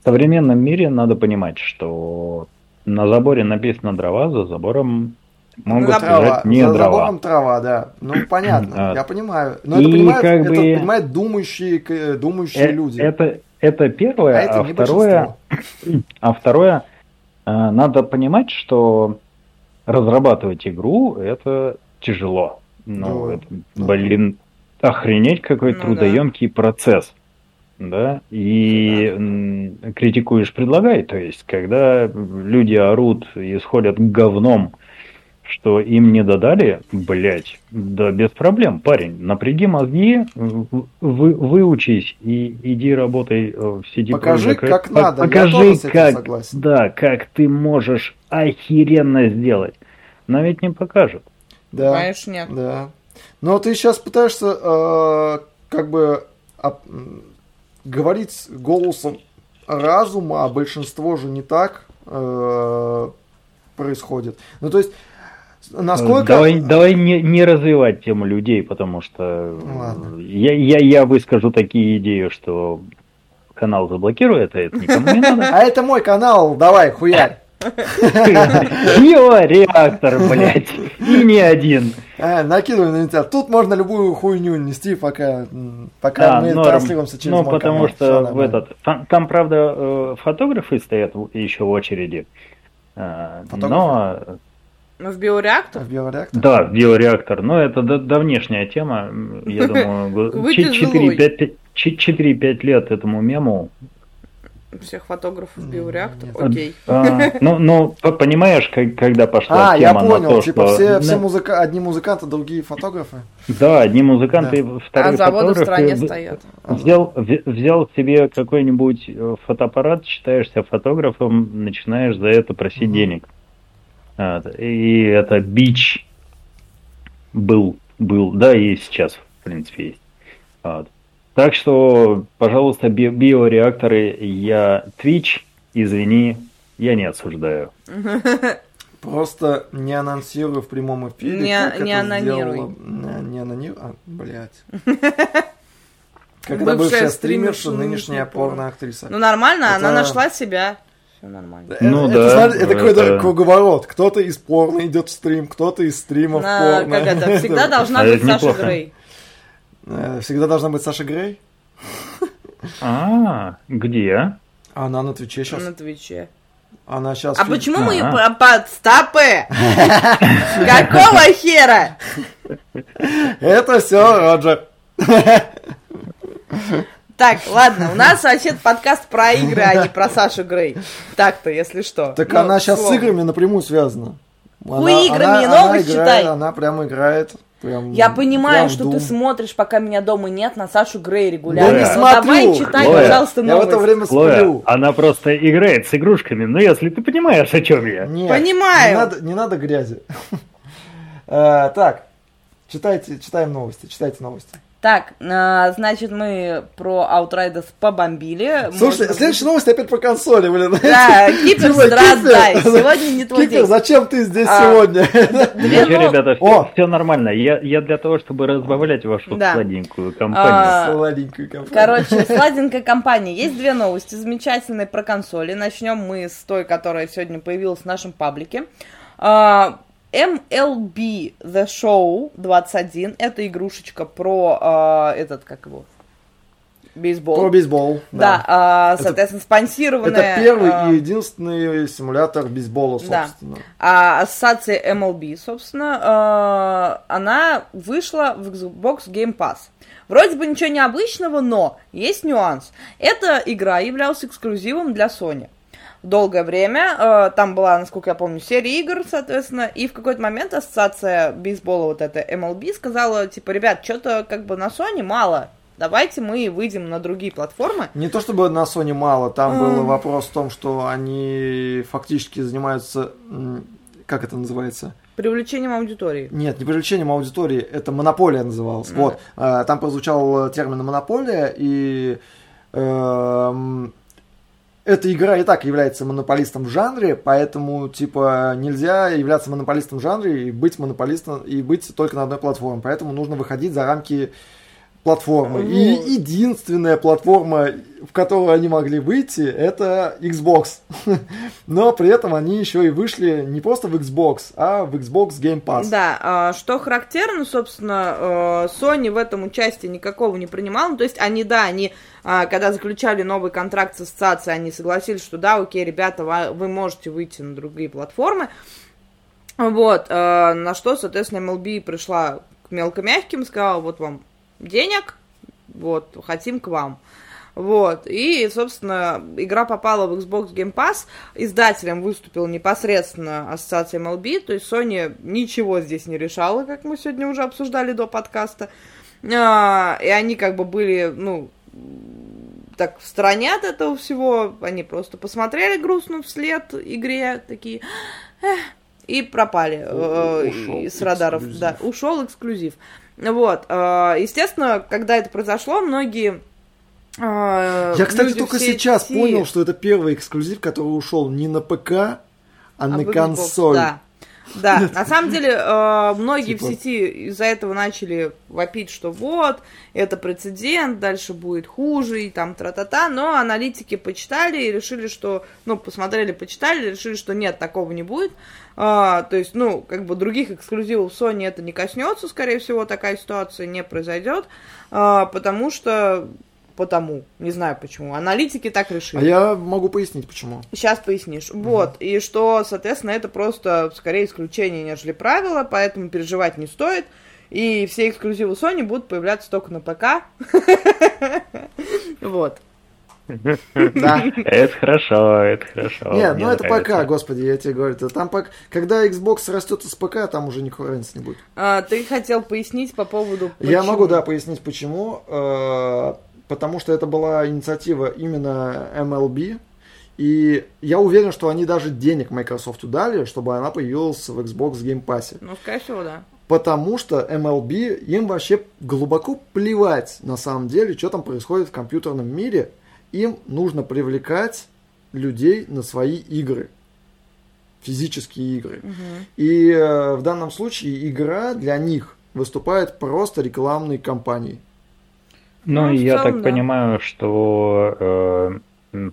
В современном мире надо понимать, что на заборе написано дрова, за забором могут за лежать не за дрова. За забором трава, да. Ну, понятно, я понимаю. Но это, понимают, как бы... это понимают думающие, думающие э- люди. Это, это первое, а, это а второе, а второе, э, надо понимать, что разрабатывать игру это тяжело. Ну, да, это, да. блин, охренеть какой ну, трудоемкий да. процесс да, и да. критикуешь, предлагай. То есть, когда люди орут и сходят говном, что им не додали, блять, да без проблем, парень, напряги мозги, вы, выучись и иди работай в сети. Покажи, Project. как надо, покажи, как, согласен. да, как ты можешь охеренно сделать. Но ведь не покажут. Да, Конечно, нет. Да. Но ты сейчас пытаешься э, как бы говорить голосом разума, а большинство же не так э, происходит. Ну, то есть, насколько... Давай, давай не, не развивать тему людей, потому что Ладно. я, я, я выскажу такие идеи, что канал заблокирует, а это никому не надо. А это мой канал, давай, хуярь. Биореактор, блядь. И не один. А, накидывай на тебя. Тут можно любую хуйню нести, пока, пока мы норм. транслируемся через Ну, потому что в этот... Там, там, правда, э, фотографы стоят еще в очереди. Э, но ну, в биореактор? В биореактор? Да, в биореактор. Но это давнешняя тема. Я думаю, 4-5 лет этому мему всех фотографов биореактор, окей. А, ну, ну, понимаешь, когда пошла а, тема я понял, на то, типа что... все, все музыка... одни музыканты, другие фотографы? Да, одни музыканты, да. вторые а заводы в стране стоят. Взял, взял себе какой-нибудь э, фотоаппарат, считаешься фотографом, начинаешь за это просить угу. денег. Вот. И это бич был, был, да, и сейчас, в принципе, есть. Вот. Так что, пожалуйста, би- биореакторы, я Twitch, извини, я не осуждаю. Просто не анонсируй в прямом эфире. Не- как не это анонируй. сделала- Не, не анонируй. А, блядь. Когда Бывшая бывшая стримерша, стримерша, нынешняя нынешняя порно. порно-актриса. Ну нормально, она Это- нашла себя. Все нормально. Ну это, да, это какой-то это- круговорот. Кто-то из порно идет в стрим, кто-то из стримов в порно. как это, всегда должна А быть это Саша. Грей. Э, Всегда должна быть Саша Грей. А, где? Она на Твиче сейчас. на Твиче. Она сейчас... А почему мы ее Ага. по- под стопы? Какого хера? Это все, Роджер. Так, ладно, у нас вообще подкаст про игры, а не про Сашу Грей. Так-то, если что. Так Ну, она сейчас с играми напрямую связана. Хуй играми, она, новость она играет, читай. Она прям играет. Прям, Я понимаю, прям что в ты смотришь, пока меня дома нет, на Сашу Грей регулярно. Да не Но смотрю. Давай читай, Лоя, пожалуйста, Я в это новость. время сплю. она просто играет с игрушками, ну если ты понимаешь, о чем я. Нет, Понимаю. Не надо, не надо грязи. Э, Так, читайте, читаем новости, читайте новости. Так, а, значит, мы про Outriders побомбили. Слушай, Можно- следующая новость опять по консоли, блин. Да, Кипер, Типа, страдай. Кипер. Сегодня не твой Кипер, день. зачем ты здесь А, сегодня? Две Ничего, ребята, О! все, нормально. Я, я для того, чтобы разбавлять вашу Да. сладенькую компанию. А, Сладенькую компанию. Короче, сладенькая компания. Есть две новости замечательные про консоли. Начнем мы с той, которая сегодня появилась в нашем паблике. А, MLB The Show 21. Это игрушечка про а, этот, как его, бейсбол. Про бейсбол. Да, а, Это- соответственно, спонсированная... Это первый а, и единственный симулятор бейсбола, Да. собственно. А ассоциация MLB, собственно, э, она вышла в Xbox Game Pass. Вроде бы ничего необычного, но есть нюанс. Эта игра являлась эксклюзивом для Sony. Долгое время, э, там была, насколько я помню, серия игр, соответственно, и в какой-то момент ассоциация бейсбола, вот эта MLB, сказала, типа, ребят, что-то как бы на Sony мало, давайте мы выйдем на другие платформы. Не то чтобы на Sony мало, там был вопрос в том, что они фактически занимаются, как это называется? Привлечением аудитории. Нет, не привлечением аудитории, это монополия называлась. Вот, А, там прозвучал термин монополия, и эм, эта игра и так является монополистом в жанре, поэтому, типа, нельзя являться монополистом в жанре и быть монополистом, и быть только на одной платформе. Поэтому нужно выходить за рамки платформы. Вот. И единственная платформа, в которую они могли выйти, это Xbox. Но при этом они еще и вышли не просто в Xbox, а в Xbox Game Pass. Да, а, что характерно, собственно, э, Sony в этом участия никакого не принимала. Ну, то есть они, да, они, а, когда заключали новый контракт с ассоциацией, они согласились, что да, окей, ребята, вы можете выйти на другие платформы. Вот, э, на что, соответственно, MLB пришла к мелкомягким, сказала, вот вам денег, вот, хотим к вам. Вот, и, собственно, игра попала в Xbox Game Pass, издателем выступил непосредственно ассоциация MLB, то есть Sony ничего здесь не решала, как мы сегодня уже обсуждали до подкаста, А, и они как бы были, ну, так в стороне от этого всего, они просто посмотрели грустно вслед игре, такие, «Эх», и пропали э, Ушел из радаров, эксклюзив. да, ушел эксклюзив. Вот, э, естественно, когда это произошло, многие э, Я, кстати, только в сети- сейчас понял, что это первый эксклюзив, который ушел не на ПК, а, а на консоль. Да. Да, на самом деле э, многие Типа- в сети из-за этого начали вопить, что вот, это прецедент, дальше будет хуже и там тра-та-та, но аналитики почитали и решили, что, ну, посмотрели, почитали, решили, что нет, такого не будет. А, то есть, ну, как бы других эксклюзивов Sony это не коснется, скорее всего, такая ситуация не произойдет, а, потому что, потому, не знаю почему, аналитики так решили. А я могу пояснить, почему. Сейчас пояснишь. Вот. И что, соответственно, это просто скорее исключение, нежели правило, поэтому переживать не стоит. И все эксклюзивы Sony будут появляться только на ПК. Вот. Да. Это хорошо, это хорошо. Нет, ну это. ПК, господи, я тебе говорю. Там пок- когда Xbox растет из ПК, там уже никакой разницы не будет. А, Ты хотел пояснить по поводу... Я могу, да, пояснить почему. Потому что это была инициатива именно MLB. И я уверен, что они даже денег Microsoft дали, чтобы она появилась в Xbox Game Pass. Ну, скорее всего, да. Потому что MLB, им вообще глубоко плевать, на самом деле, что там происходит в компьютерном мире. Им нужно привлекать людей на свои игры. Физические игры. Мгм. И э, в данном случае игра для них выступает просто рекламной кампанией. Ну, Ну, я целом, так да. понимаю, что э,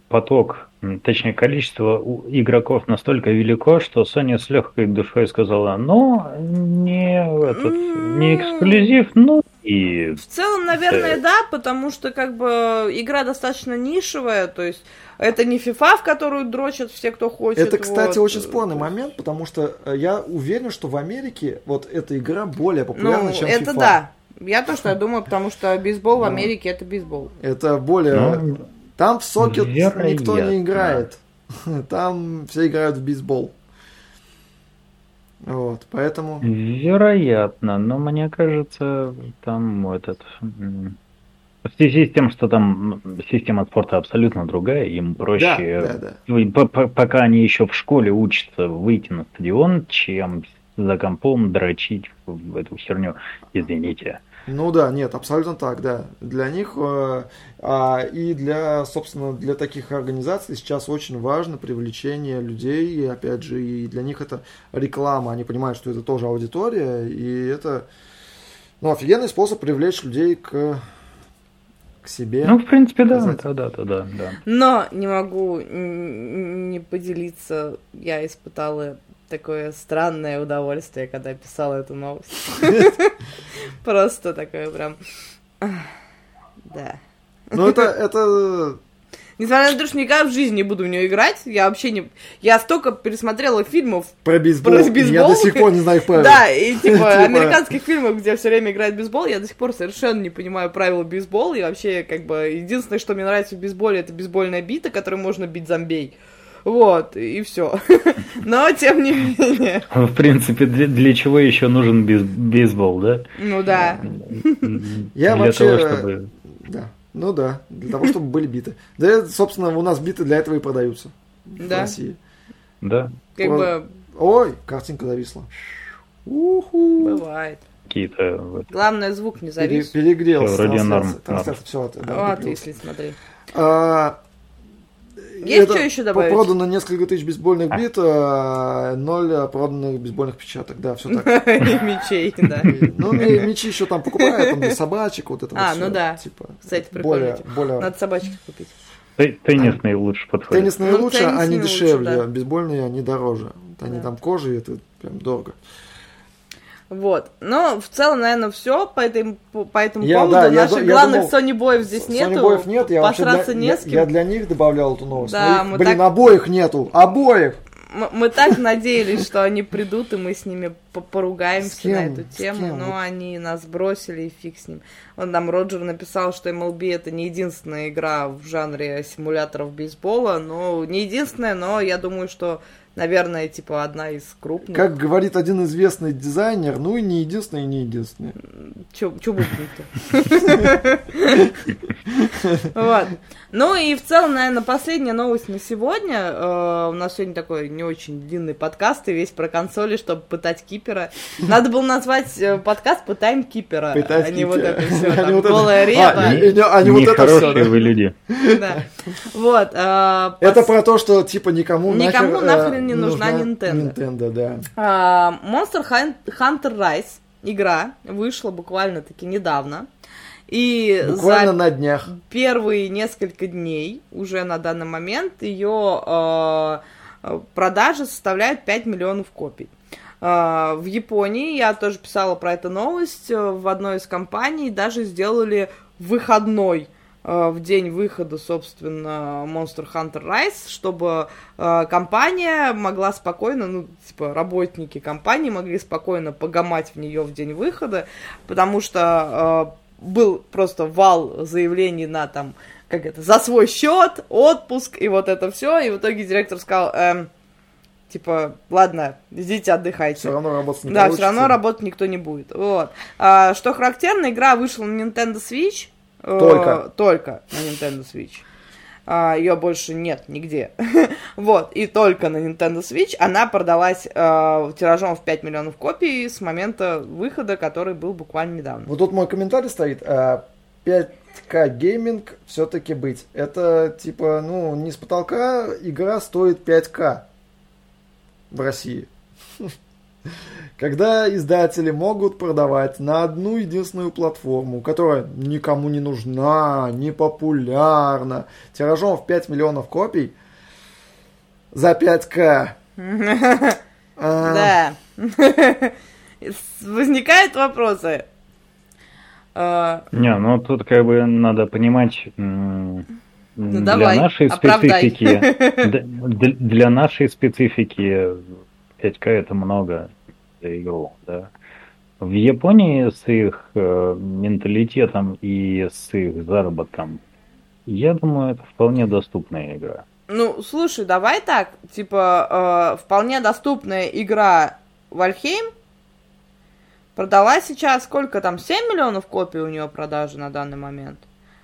поток, точнее количество у- игроков настолько велико, что Sony с легкой душой сказала, ну, не, этот, не эксклюзив, ну и... В целом, наверное, Э. да, потому что как бы игра достаточно нишевая, то есть это не FIFA, в которую дрочат все, кто хочет. Это, кстати, вот. очень спорный момент, потому что э, я уверен, что в Америке вот эта игра более популярна, Ну, чем это FIFA. да. Я то, что я думаю, потому что бейсбол в Да. Америке это бейсбол. Это более... Ну, Там в сокет никто не играет. Там все играют в бейсбол. Вот, поэтому... Вероятно, но мне кажется, там этот... В связи с тем, что там система спорта абсолютно другая, им Да, проще, да, да. по- пока они еще в школе учатся выйти на стадион, чем за компом дрочить в в эту херню, извините. Ну да, нет, абсолютно так, да. Для них э, а, и для, собственно, для таких организаций сейчас очень важно привлечение людей, и опять же, и для них это реклама, они понимают, что это тоже аудитория, и это, ну, офигенный способ привлечь людей к, к себе. Ну, в принципе, да, да, да, да, да, да. Но не могу не поделиться, я испытала такое странное удовольствие, когда писала эту новость. Просто такое прям... Да. Ну, это, это, Несмотря на то, что никогда в жизни не буду в нее играть, я вообще не... Я столько пересмотрела фильмов, про бейсбол, Про я бейсбол? до сих пор не знаю их правил. да, и типа Типа- американских фильмов, где все время играет бейсбол, я до сих пор совершенно не понимаю правила бейсбола, и вообще, как бы, единственное, что мне нравится в бейсболе, это бейсбольная бита, которой можно бить зомбей. Вот, и все. Но, тем не менее, В принципе, для, для чего еще нужен бейс- бейсбол, да? ну да. Я для вообще, того, чтобы... Да, ну да, для того, чтобы были биты. Да, собственно, у нас биты для этого и продаются в Да. России. Да, Как Вот. бы, Ой, картинка зависла. Уху. бывает. какие-то... Главное, звук не Пере- завис. перегрелся. Всё, вроде норм, Вот, перегрелся. если смотри. А, Есть это что еще добавить? Продано несколько тысяч бейсбольных бит, а, ноль а, проданных бейсбольных перчаток. Да, все так. И мечей, да. Ну, ми- мячи еще там покупают, там для собачек, вот это А, ну да. Типа, Кстати, более, прикольно. более... Надо собачек купить. те- Теннисные лучше подходят. Теннисные Ну, лучше, они дешевле, а бейсбольные они дороже. Они там кожи, это прям дорого. Вот. Но в целом, наверное, все по, этой, по этому Я- поводу. да, я Наших я главных думал, Sony боев здесь Sony нету. боев нет, я вообще посраться для, не я, с кем. я для них добавлял эту новость. Да, их, мы блин, так- обоих нету, обоих! Мы, мы так надеялись, что они придут, и мы с ними по- поругаемся на эту тему, но они нас бросили, и фиг с ним. Он там, Роджер написал, что MLB это не единственная игра в жанре симуляторов бейсбола, но не единственная, но я думаю, что, наверное, типа одна из крупных. Как говорит один известный дизайнер, ну и не единственный, и не единственный. Чё, чё бухнуть-то? Вот. Ну и в целом, наверное, последняя новость на сегодня. Э, У нас сегодня такой не очень длинный подкаст, и весь про консоли, чтобы пытать кипера. Надо было назвать э, подкаст «Пытаем кипера», а не вот это все, А не там, вот это. голая А, не- а не вот это Нехорошие да? вы люди. Да. Вот. э, Это про то, что типа никому, нахрен не нужна Nintendo. Nintendo, да. А, Monster Hun- Hunter Rise игра вышла буквально-таки недавно. И Буквально за на днях. первые несколько дней уже на данный момент ее э, э, продажи составляют 5 миллионов копий. Э, в Японии, я тоже писала про эту новость, в одной из компаний даже сделали выходной в день выхода, собственно, Monster Hunter Rise, чтобы э, компания могла спокойно, ну, типа, работники компании могли спокойно погамать в нее в день выхода, потому что э, был просто вал заявлений на там, как это, за свой счет, отпуск и вот это все, и в итоге директор сказал, эм, типа, ладно, идите отдыхайте. Все равно работать не Да, получится. все равно работать никто не будет. Вот. А, что характерно, игра вышла на Nintendo Switch. Э, Только. только на Nintendo Switch. а, ее больше нет нигде. вот, и только на Nintendo Switch она продалась а, тиражом в 5 миллионов копий с момента выхода, который был буквально недавно. Вот тут мой комментарий стоит. 5К гейминг все-таки быть. Это типа, ну, не с потолка игра стоит 5К в России. Когда издатели могут продавать на одну единственную платформу, которая никому не нужна, не популярна, тиражом в 5 миллионов копий за 5К. Да. Возникают вопросы. А, не, ну тут как бы надо понимать, ну, для нашей специфики, для нашей специфики 5К это много за игру, да. В Японии с их э, менталитетом и с их заработком, я думаю, это вполне доступная игра. Ну, слушай, давай так, типа, э, вполне доступная игра Вальхейм продала сейчас сколько там, 7 миллионов копий у нее продажи на данный момент?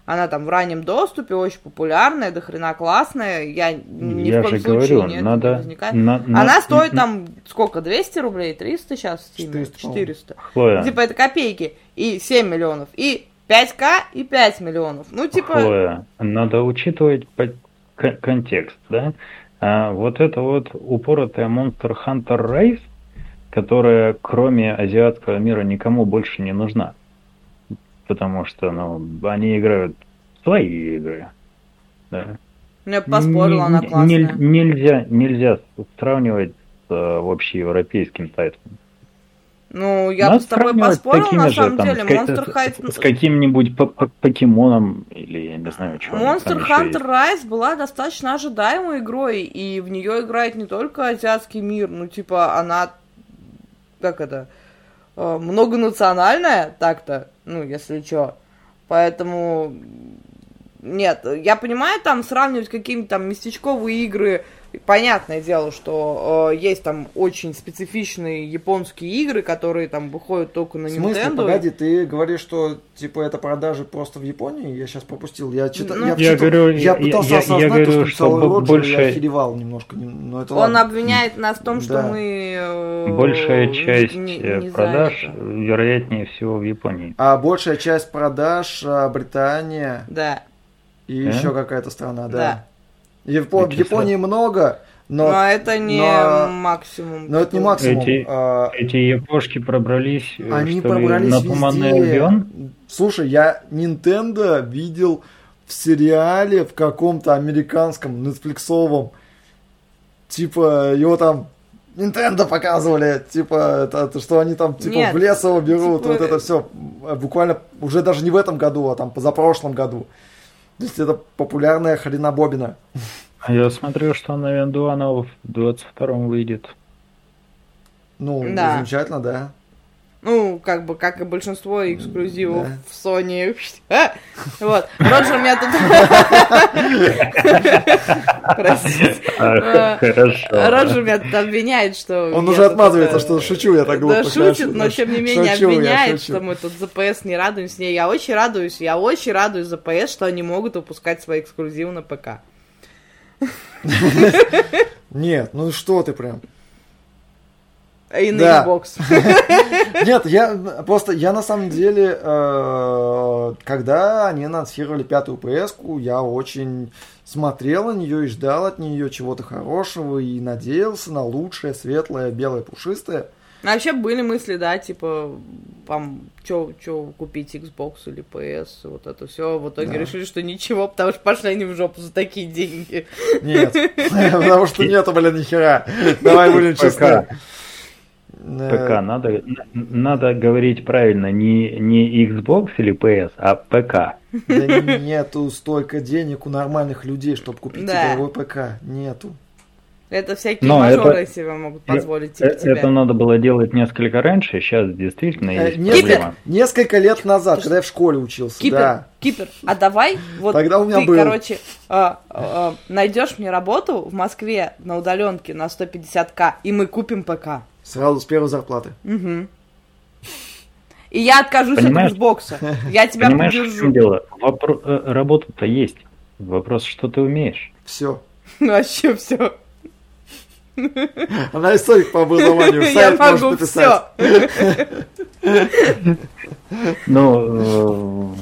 Она там в раннем доступе, очень популярная, до хрена классная. Я ни Я в коем же случае говорю, нет, надо, не возникает. на, на, Она стоит там сколько, 200 рублей, 300 сейчас в Steam? 400, 400. Хлоя, Типа это копейки. И 7 миллионов. И 5к, и 5 миллионов. Ну, типа... Хлоя, надо учитывать контекст, да? А вот это вот упоротая Monster Hunter Rise, которая кроме азиатского мира никому больше не нужна потому что, ну, они играют свои игры. Да. Ну, я поспорила, она классная. не- нельзя, нельзя сравнивать с э, общеевропейским тайтлом. Ну, я Надо бы с тобой такими на же, самом там, деле. с Monster Hunter... С каким-нибудь по- по- покемоном, или я не знаю, что. Monster Hunter Rise была достаточно ожидаемой игрой, и в нее играет не только азиатский мир, ну, типа, она, как это, э, многонациональная, так-то, ну, если что. Поэтому, нет, я понимаю, там сравнивать какие-то там местечковые игры, понятное дело, что э, есть там очень специфичные японские игры, которые там выходят только на В смысле, Nintendo. погоди, ты говоришь, что типа это продажи просто в Японии? Я сейчас пропустил. Я, читал, Ну, я, Я вчитал- говорю, я я- пытался я- я осознать, говорю, то, что что Роджер, больше- я охеревал немножко. не- Но это Он ладно. обвиняет нас в том, что Да. мы... э, Большая часть не- не продаж, вероятнее всего, в Японии. А большая часть продаж а, Британия Да, и Да? еще какая-то страна, да. да. Япо- Японии много, но, Но, это не но- максимум. но это не максимум. Эти- А, Эти япошки пробрались, э, Они что ли, пробрались на Туманный. Альбион? Слушай, я Nintendo видел в сериале в каком-то американском, нетфликсовом. Типа, его там Nintendo показывали, типа, это что они там, типа, Нет, в лес его берут, типа, вот это все. Буквально уже даже не в этом году, а там позапрошлом году. То есть это популярная хренобобина. А Я смотрю, что на Вендуана в 22-м выйдет. Ну, Да. замечательно, да. Ну, как бы, как и большинство эксклюзивов Да. в Sony. Вот. Роджер меня тут... Простите. А, Хорошо. Роджер меня обвиняет, что... Он уже отмазывается, что шучу я так глупо. Да, шутит, но тем не менее обвиняет, что мы тут за PS не радуемся. Не, я очень радуюсь, я очень радуюсь за PS, что они могут выпускать свои эксклюзивы на ПК. Нет, ну что ты прям. И на Да. Xbox. Нет, я просто, я на самом деле, э, когда они анонсировали пятую ps я очень смотрел на нее и ждал от нее чего-то хорошего и надеялся на лучшее, светлое, белое, пушистое. Ну, Вообще были мысли, да, типа, там, что купить Xbox или PS, вот это все. В итоге Да. решили, что ничего, потому что пошли они в жопу за такие деньги. Нет, потому что нету, блин, нихера. Давай будем честны. ПК. Э, Надо, н- надо говорить правильно, не, не Xbox или PS, а ПК. Да нету столько денег у нормальных людей, чтобы купить Да. игровой ПК. Нету. Это всякие Но мажоры это- себе могут позволить, Э, типа тебя. Это надо было делать несколько раньше, сейчас действительно Э, есть Несколько, проблема. несколько лет назад, когда я в школе учился, Кипер, да. Кипер, а давай вот Тогда у меня ты, был. короче, а, а, найдешь мне работу в Москве на удаленке на 150к, и мы купим ПК. Сразу с первой зарплаты. Мгм. И я откажусь Понимаешь? от Xbox. Я тебя Понимаешь, в чем поддержу. дело? Вопро- э, Работа-то есть. Вопрос, что ты умеешь? Все. Вообще все. Она историк по образованию. Я Сайт может могу написать. все. Ну,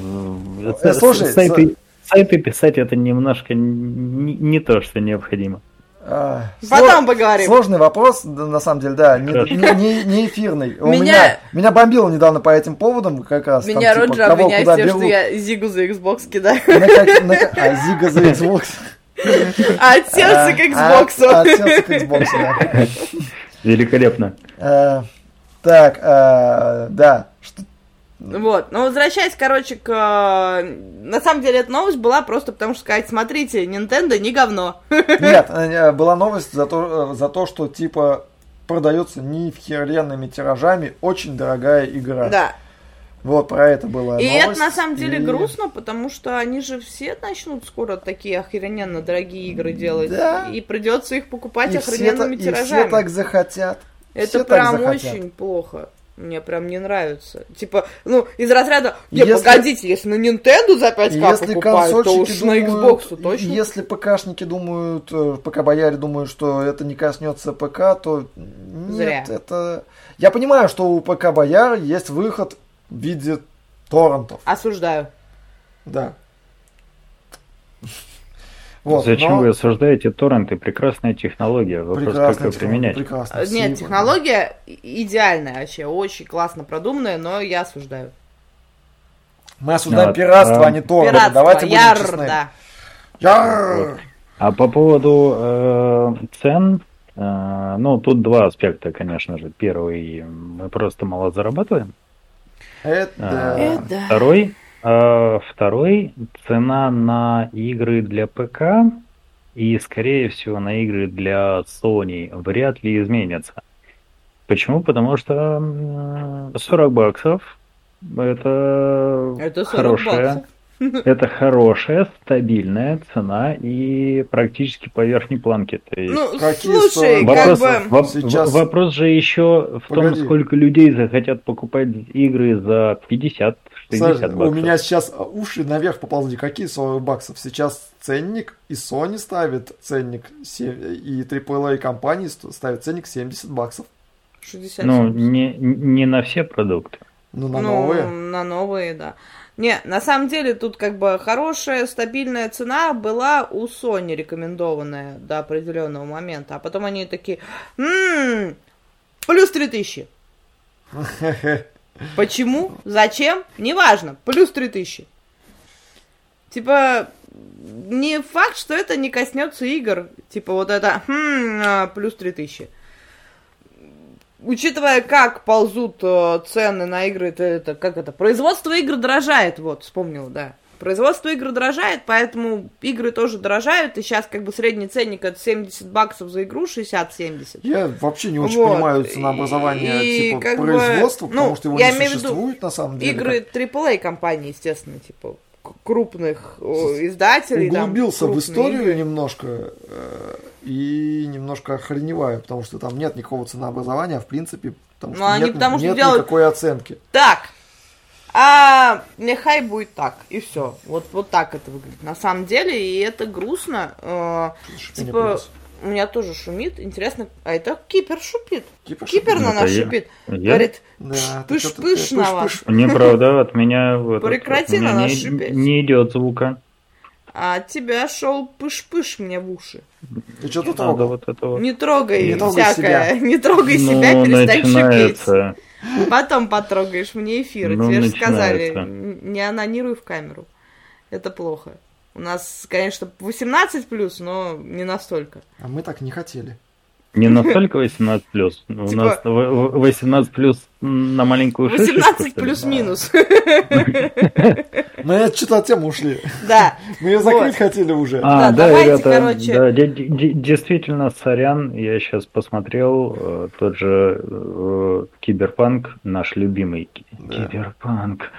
э, Э, слушай, сайты, писать это немножко не, не то, что необходимо. А, Потом сло- поговорим. Сложный вопрос, на самом деле, да, не, не- не- эфирный. У Меня- меня, меня бомбило недавно по этим поводам, как раз. там, Меня типа, Роджер кого обвиняет тем, что берут. я Зигу за Xbox кидаю. На как- на А, Зига за Xbox. А от сердца к А, От Xbox. от сердца к Xbox, да. Великолепно. Э, Так, э, да. Вот, но возвращаясь, короче, к... э, На самом деле, эта новость была просто потому, что сказать, смотрите, Nintendo не говно. Нет, э, была новость за то, э, за то, что типа продается нехеренными тиражами очень дорогая игра. Да. Вот про это была И новость. это на самом деле И- грустно, потому что они же все начнут скоро такие охрененно дорогие игры делать. Да. И придется их покупать и все, охрененными и тиражами. все так захотят. Это все прям захотят. очень плохо. Мне прям не нравится. Типа, ну, из разряда, не, Если- погодите, если на Nintendo за 5к Если покупают, то уж консольщики на думают, Xbox точно. если ПКшники думают, э, ПК-бояре думают, что это не коснется ПК, то нет, Зря. это... Я понимаю, что у ПК-бояр есть выход в виде торрентов, Осуждаю. да. Вот, Зачем но вы осуждаете торренты? Прекрасная технология. Вопрос, как прекрасная ее технология, применять. прекрасно, Нет, спасибо. технология идеальная вообще, очень классно продуманная, но я осуждаю. Мы осуждаем А, пиратство, а, а не торренты, Пиратство, давайте будем яр, честны. да. Яр! А по поводу э, цен, э, ну, тут два аспекта, конечно же. Первый, мы просто мало зарабатываем. Это... А, Э, да. Второй, э, второй, цена на игры для ПК и, скорее всего, на игры для Sony вряд ли изменится. Почему? Потому что м, 40 баксов это, Это 40 хорошая, баксов. это хорошая, стабильная цена и практически по верхней планке. То есть Ну, Какие слушай, 40 как Вопрос, бы... воп- Сейчас- вопрос же еще в Погоди. том, сколько людей захотят покупать игры за 50-60 Саша, у меня сейчас уши наверх поползли. Какие 40 баксов? Сейчас ценник и Sony ставит ценник, и AAA компании ст- ставят ценник 70 баксов. 60 Ну, не, не на все продукты. Ну, на ну, новые. на новые, да. Не, на самом деле тут как бы хорошая, стабильная цена была у Sony рекомендованная до определенного момента, а потом они такие, «М, плюс 3000. Почему? Зачем? Неважно. Плюс 3000. Типа, не факт, что это не коснется игр. Типа вот это, хм, а, плюс 3000. Учитывая, как ползут э, цены на игры, это, это как это, производство игр дорожает, вот, вспомнил, да. Производство игр дорожает, поэтому игры тоже дорожают, и сейчас как бы средний ценник это 70 баксов за игру, 60-70. Я вообще не очень Вот. понимаю ценообразование И типа как бы, производства, потому ну, что его я не имею в виду существует на самом деле. Игры AAA компаний, естественно, типа крупных издателей. там, углубился в крупные историю игры. немножко э, и немножко охреневаю, потому что там нет никакого ценообразования, в принципе, потому Ну, что они нет, потому что нет делают- никакой оценки. Так, а нехай будет так, и все. Вот, вот так это выглядит. На самом деле, и это грустно. э, типа, у меня тоже шумит. Интересно, а это Кипер шипит. Кипер Кипер на Это нас я- шипит. Я- Говорит, Да, пыш-пыш на вас. Неправда, от меня, вот, Прекрати на нас не, шипеть. не идет звука. А от тебя шел пыш-пыш мне в уши. Ты что Не тут трогал? вот это вот. Не трогай Не трогай всякое. себя. Не трогай Ну, себя, перестань шипеть. Потом потрогаешь мне эфир. Ну, Тебе же сказали, не анонируй в камеру. Это плохо. У нас, конечно, 18 плюс, но не настолько. А мы так не хотели. Не настолько 18 плюс. У Типа- нас в- в- 18 плюс на маленькую шишечку, 18 что ли? плюс-минус. Мы от что-то от темы ушли. Да. Мы ее закрыть хотели уже. А, Да, да, давайте, ребята, короче. действительно, сорян, я сейчас посмотрел, э, тот же э, Киберпанк, наш любимый. Киберпанк,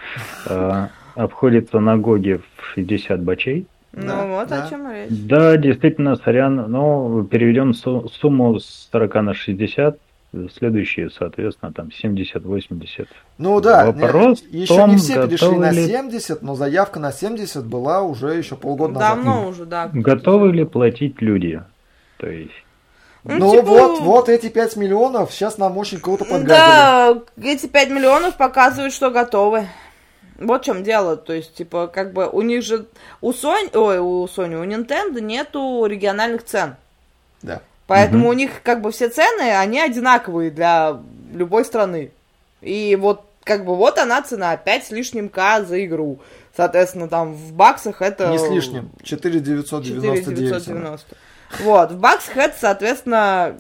э, обходится на GOG е в 60 бачей. Ну Да, вот да. о чем речь. Да, действительно, сорян, но переведем су- сумму с 40 на 60, следующие, соответственно, там 70-80. Ну да, Вопрос нет, еще том, не все перешли на ли- 70, но заявка на 70 была уже еще полгода назад. Давно уже, да. Готовы ли платить люди? То есть, Ну, Ну типа- вот, вот эти 5 миллионов сейчас нам очень круто подгадили. Да, эти 5 миллионов показывают, что готовы. Вот в чем дело. То есть, типа, как бы у них же у Sony, ой, у Sony, у Nintendo нету региональных цен. Да. Поэтому Мгм. у них как бы все цены, они одинаковые для любой страны. И вот как бы вот она цена, 5 с лишним к за игру. Соответственно, там в баксах это... Не с лишним. 4999. 4990. Вот, в баксах это, соответственно,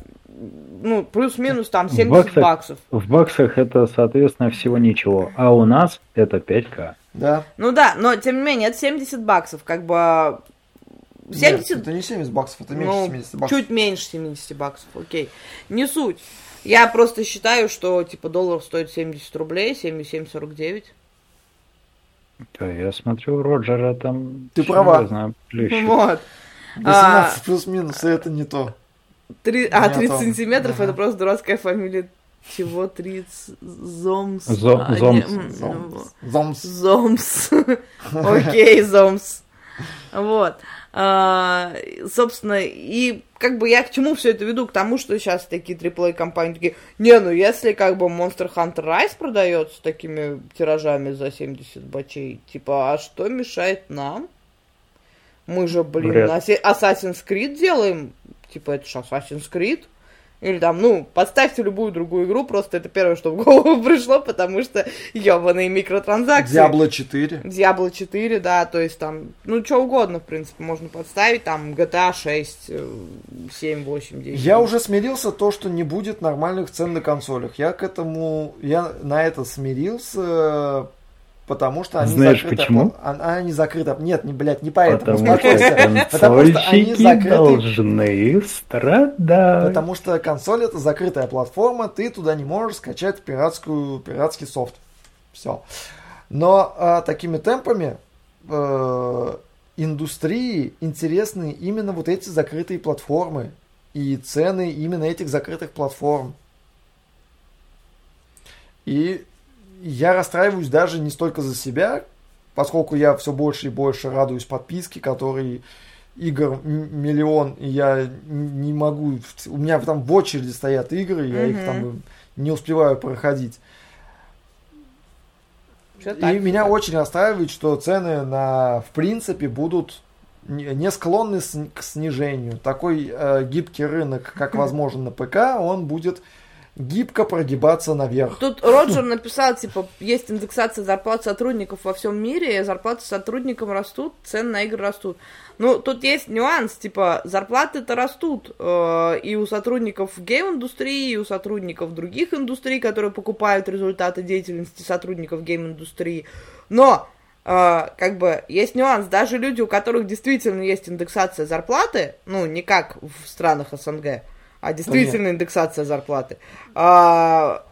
ну, плюс-минус там 70 баксах? баксов. в баксах это, соответственно, всего ничего. А у нас это 5К. Да. Ну да, но тем не менее, это 70 баксов, как бы... 70, Нет, это не 70 баксов, это меньше ну, 70 баксов. чуть меньше 70 баксов, окей. Не суть. Я просто считаю, что, типа, доллар стоит 70 рублей, 77,49. Да, я смотрю, Роджера там... Ты права. плющит. Вот. 18 плюс-минус, и это не то. Три- а, Не 30 то. сантиметров, Ага. это просто дурацкая фамилия. Чего 30? Зомс. Зо- А, не, Зомс. Зомс. Зомс. Зомс. Окей, Зомс. Вот. А, собственно, и как бы я к чему все это веду? К тому, что сейчас такие AAA компании такие, не, ну если как бы Monster Hunter Rise продается такими тиражами за 70 бачей, типа, а что мешает нам? Мы же, блин. Асе- Assassin's Creed делаем. Типа, это же Assassin's Creed. Или там, ну, подставьте любую другую игру, просто это первое, что в голову пришло, потому что ебаные микротранзакции. Diablo 4. Diablo 4, да, то есть там, ну, что угодно, в принципе, можно подставить, там, GTA 6, э, 7, 8, 9. Я уже смирился то, что не будет нормальных цен на консолях. Я к этому, я на это смирился, потому что они Знаешь закрыты. почему? а- Они закрыты. Нет, не, блядь, не поэтому. Потому что. Потому что они закрыты. должны страдать. Потому что консоль это закрытая платформа, ты туда не можешь скачать пиратскую, пиратский софт. Все. Но а, такими темпами э, индустрии интересны именно вот эти закрытые платформы и цены именно этих закрытых платформ. И я расстраиваюсь даже не столько за себя, поскольку я все больше и больше радуюсь подписке, который игр миллион, и я не могу, у меня там в очереди стоят игры, я их Мгм. там не успеваю проходить. Чё И так? меня очень расстраивает, что цены на, в принципе, будут не склонны к снижению. Такой э, гибкий рынок, как возможен на ПК, он будет гибко прогибаться наверх. Тут Роджер написал, типа, есть индексация зарплат сотрудников во всем мире, и зарплаты сотрудникам растут, цены на игры растут. Ну, тут есть нюанс, типа, зарплаты-то растут э, и у сотрудников гейм-индустрии, и у сотрудников других индустрий, которые покупают результаты деятельности сотрудников гейм-индустрии. Но, э, как бы, есть нюанс, даже люди, у которых действительно есть индексация зарплаты, ну, не как в странах СНГ, а действительно индексация зарплаты, а,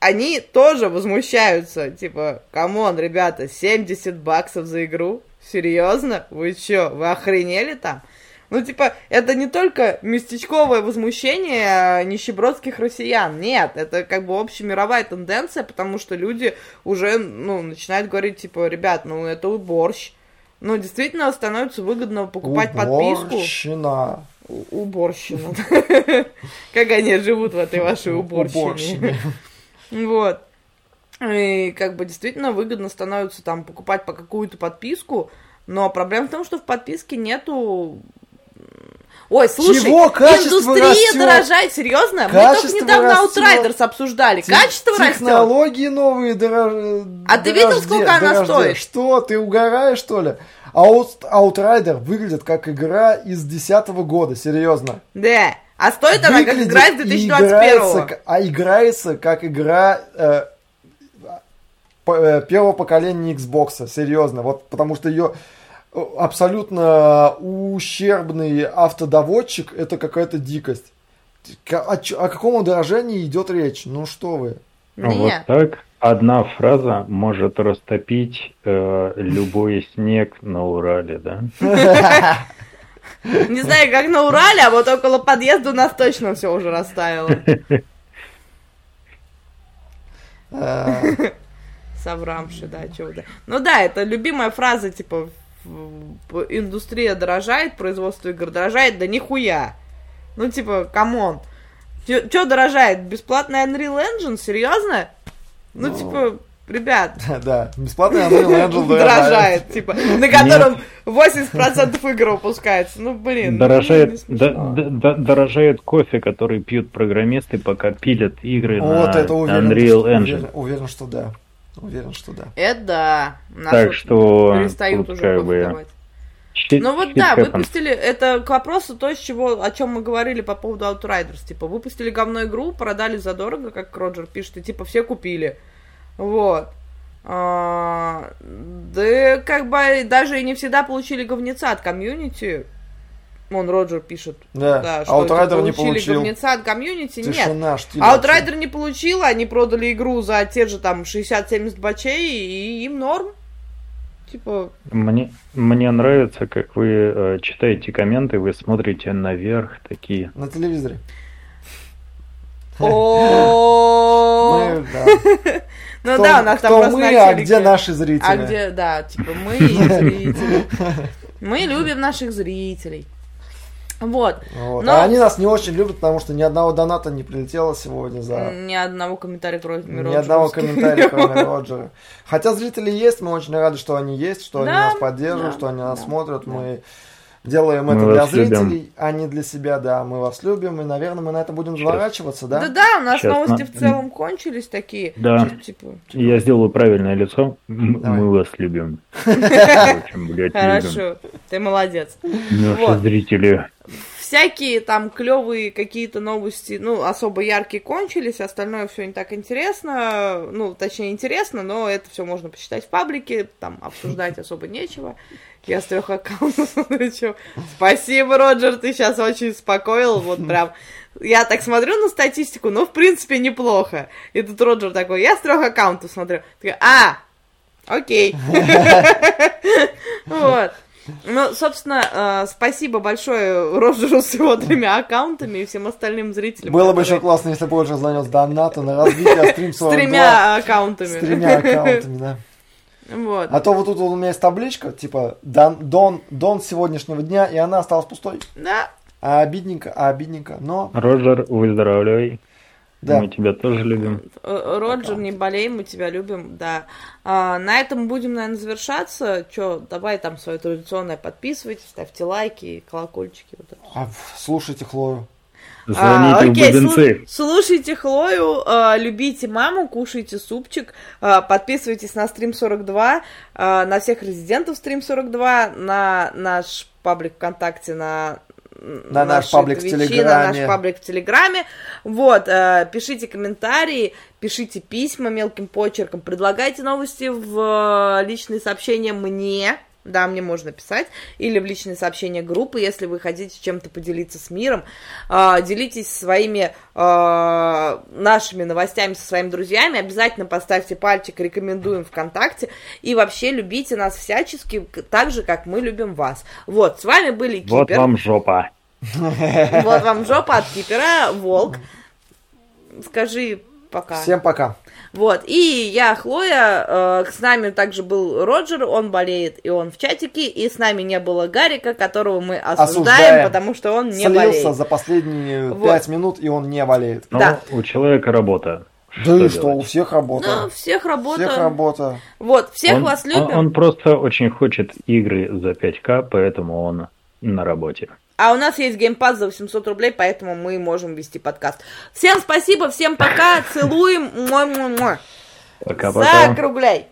они тоже возмущаются, типа, come on, ребята, 70 баксов за игру? Серьезно? Вы чё, вы охренели там? Ну, типа, это не только местечковое возмущение а, нищебродских россиян. Нет, это как бы общемировая тенденция, потому что люди уже, ну, начинают говорить, типа, ребят, ну, это уже борщ. Ну, действительно становится выгодно покупать подписку. Уборщина. У- Уборщина. Как они живут в этой вашей уборщине. Вот. И как бы действительно выгодно становится там покупать по какую-то подписку, но проблема в том, что в подписке нету... Ой, слушай, Чего? Качество индустрия растет. дорожает, серьезно? Мы только недавно растет. Outriders обсуждали. Те- Качество растет. Технологии новые дорож... А ты видел, сколько она стоит? Что, ты угораешь, что ли? Аут... Outrider выглядит как игра из 10 года, серьезно. Да. А стоит она как игра из и играется 2021 к- А играется как игра э, э, первого поколения Xbox, серьезно. Вот потому что ее э, абсолютно ущербный автодоводчик это какая-то дикость. О, о каком удорожении идет речь? Ну что вы? Вот Нет. так одна фраза может растопить э, любой снег на Урале, да? Не знаю, как на Урале, а вот около подъезда у нас точно все уже растаяло. Соврамши, да, да. Ну да, это любимая фраза, типа, индустрия дорожает, производство игр дорожает, да нихуя. Ну, типа, come on. Че дорожает? Бесплатный Unreal Engine? Серьезно? Ну, Ну. типа, ребят, Да, бесплатный Unreal Engine дорожает, типа, на котором 80% игр выпускается. Ну, блин. ну, Дорожает, да- дорожает кофе, который пьют программисты, пока пилят игры Вот на это уверен, Unreal Engine. уверен, уверен, что да. Уверен, что да. Это да. Нас Так вот что перестают уже как бы. Shit- Ну вот shit да, happens. выпустили, это к вопросу то, с чего, о чем мы говорили по поводу Outriders, типа, выпустили говно игру, продали задорого, как Роджер пишет, и типа все купили. Вот. А, да как бы даже и не всегда получили говнеца от комьюнити. Он, Роджер, пишет. Да, что Outrider типа, не получили получил. говнеца от комьюнити. Нет. Тишина, штиль А вообще. Outrider не получила, они продали игру за те же там 60-70 бачей, и им норм. Типа, Мне, мне нравится, как вы э, читаете комменты, вы смотрите наверх такие. На телевизоре. Ну да, у нас там просто мы, а где наши зрители? А где, да, типа мы и зрители. Мы любим наших зрителей. Вот. Вот. Но- А они нас не очень любят, потому что ни одного доната не прилетело сегодня за... Ни одного комментария кроме Ни одного комментария, кроме Роджера. Хотя зрители есть, мы очень рады, что они есть, что они Да, нас поддерживают, да, что они нас да, смотрят. да. Мы делаем Мы это для вас любим. зрителей, а не для себя, да. Мы вас любим, и, наверное, мы на это будем Сейчас. заворачиваться, Да да? да, у нас Сейчас новости на- в целом кончились такие. Да. Типа, Я сделаю правильное лицо. Давай. Мы вас любим. Хорошо, ты молодец. Наши зрители. всякие там клевые какие-то новости, ну, особо яркие кончились, остальное все не так интересно, ну, точнее, интересно, но это все можно почитать в паблике, там обсуждать особо нечего. Я с трех аккаунтов смотрю, чё. Спасибо, Роджер, ты сейчас очень успокоил, вот прям. Я так смотрю на статистику, ну, в принципе, неплохо. И тут Роджер такой, я с трех аккаунтов смотрю. А, окей. Вот. Ну, собственно, э, спасибо большое Роджеру с его тремя аккаунтами и всем остальным зрителям. Было бы еще которые классно, если бы Роджер занес донаты на развитие стрим С 42 тремя аккаунтами. с тремя аккаунтами, да. Вот. А то вот тут вот у меня есть табличка, типа, Дон, Дон, Дон сегодняшнего дня, и она осталась пустой. Да. А обидненько, а обидненько, но, Роджер, выздоравливай. да. Мы тебя тоже любим. Э, Роджер, не болей, мы тебя любим, да. А, на этом будем, наверное, завершаться. Че, давай там свое традиционное подписывайтесь, ставьте лайки, колокольчики. Вот это. А, слушайте Хлою. А, в окей, слу- слушайте Хлою, э, любите маму, кушайте супчик, э, подписывайтесь на стрим 42, э, на всех резидентов стрим 42, на наш паблик ВКонтакте, на На наш паблик в твичи, на Телеграме. наш паблик в Телеграме. Вот, э, пишите комментарии, пишите письма мелким почерком, предлагайте новости в э, личные сообщения мне. Да, мне можно писать. Или в личные сообщения группы, если вы хотите чем-то поделиться с миром. А, делитесь своими а, нашими новостями со своими друзьями. Обязательно поставьте пальчик, рекомендуем ВКонтакте. И вообще любите нас всячески, так же, как мы любим вас. Вот, с вами были Вот Кипер. вам жопа. Вот вам жопа от Кипера, Волк. Скажи пока. Всем пока. Вот, и я, Хлоя, э, с нами также был Роджер, он болеет, и он в чатике, и с нами не было Гарика, которого мы осуждаем, Осуждаем. потому что он не Слился болеет. за последние Вот. пять минут, и он не болеет. Но Да. у человека работа. Да и что, делать? у всех работа. Ну, всех работа. Всех работа. Вот, всех он, вас он- любим. Он, просто очень хочет игры за 5К, поэтому он на работе. А у нас есть геймпад за 800 рублей, поэтому мы можем вести подкаст. Всем спасибо, всем пока, целуем. Пока-пока. Закругляй.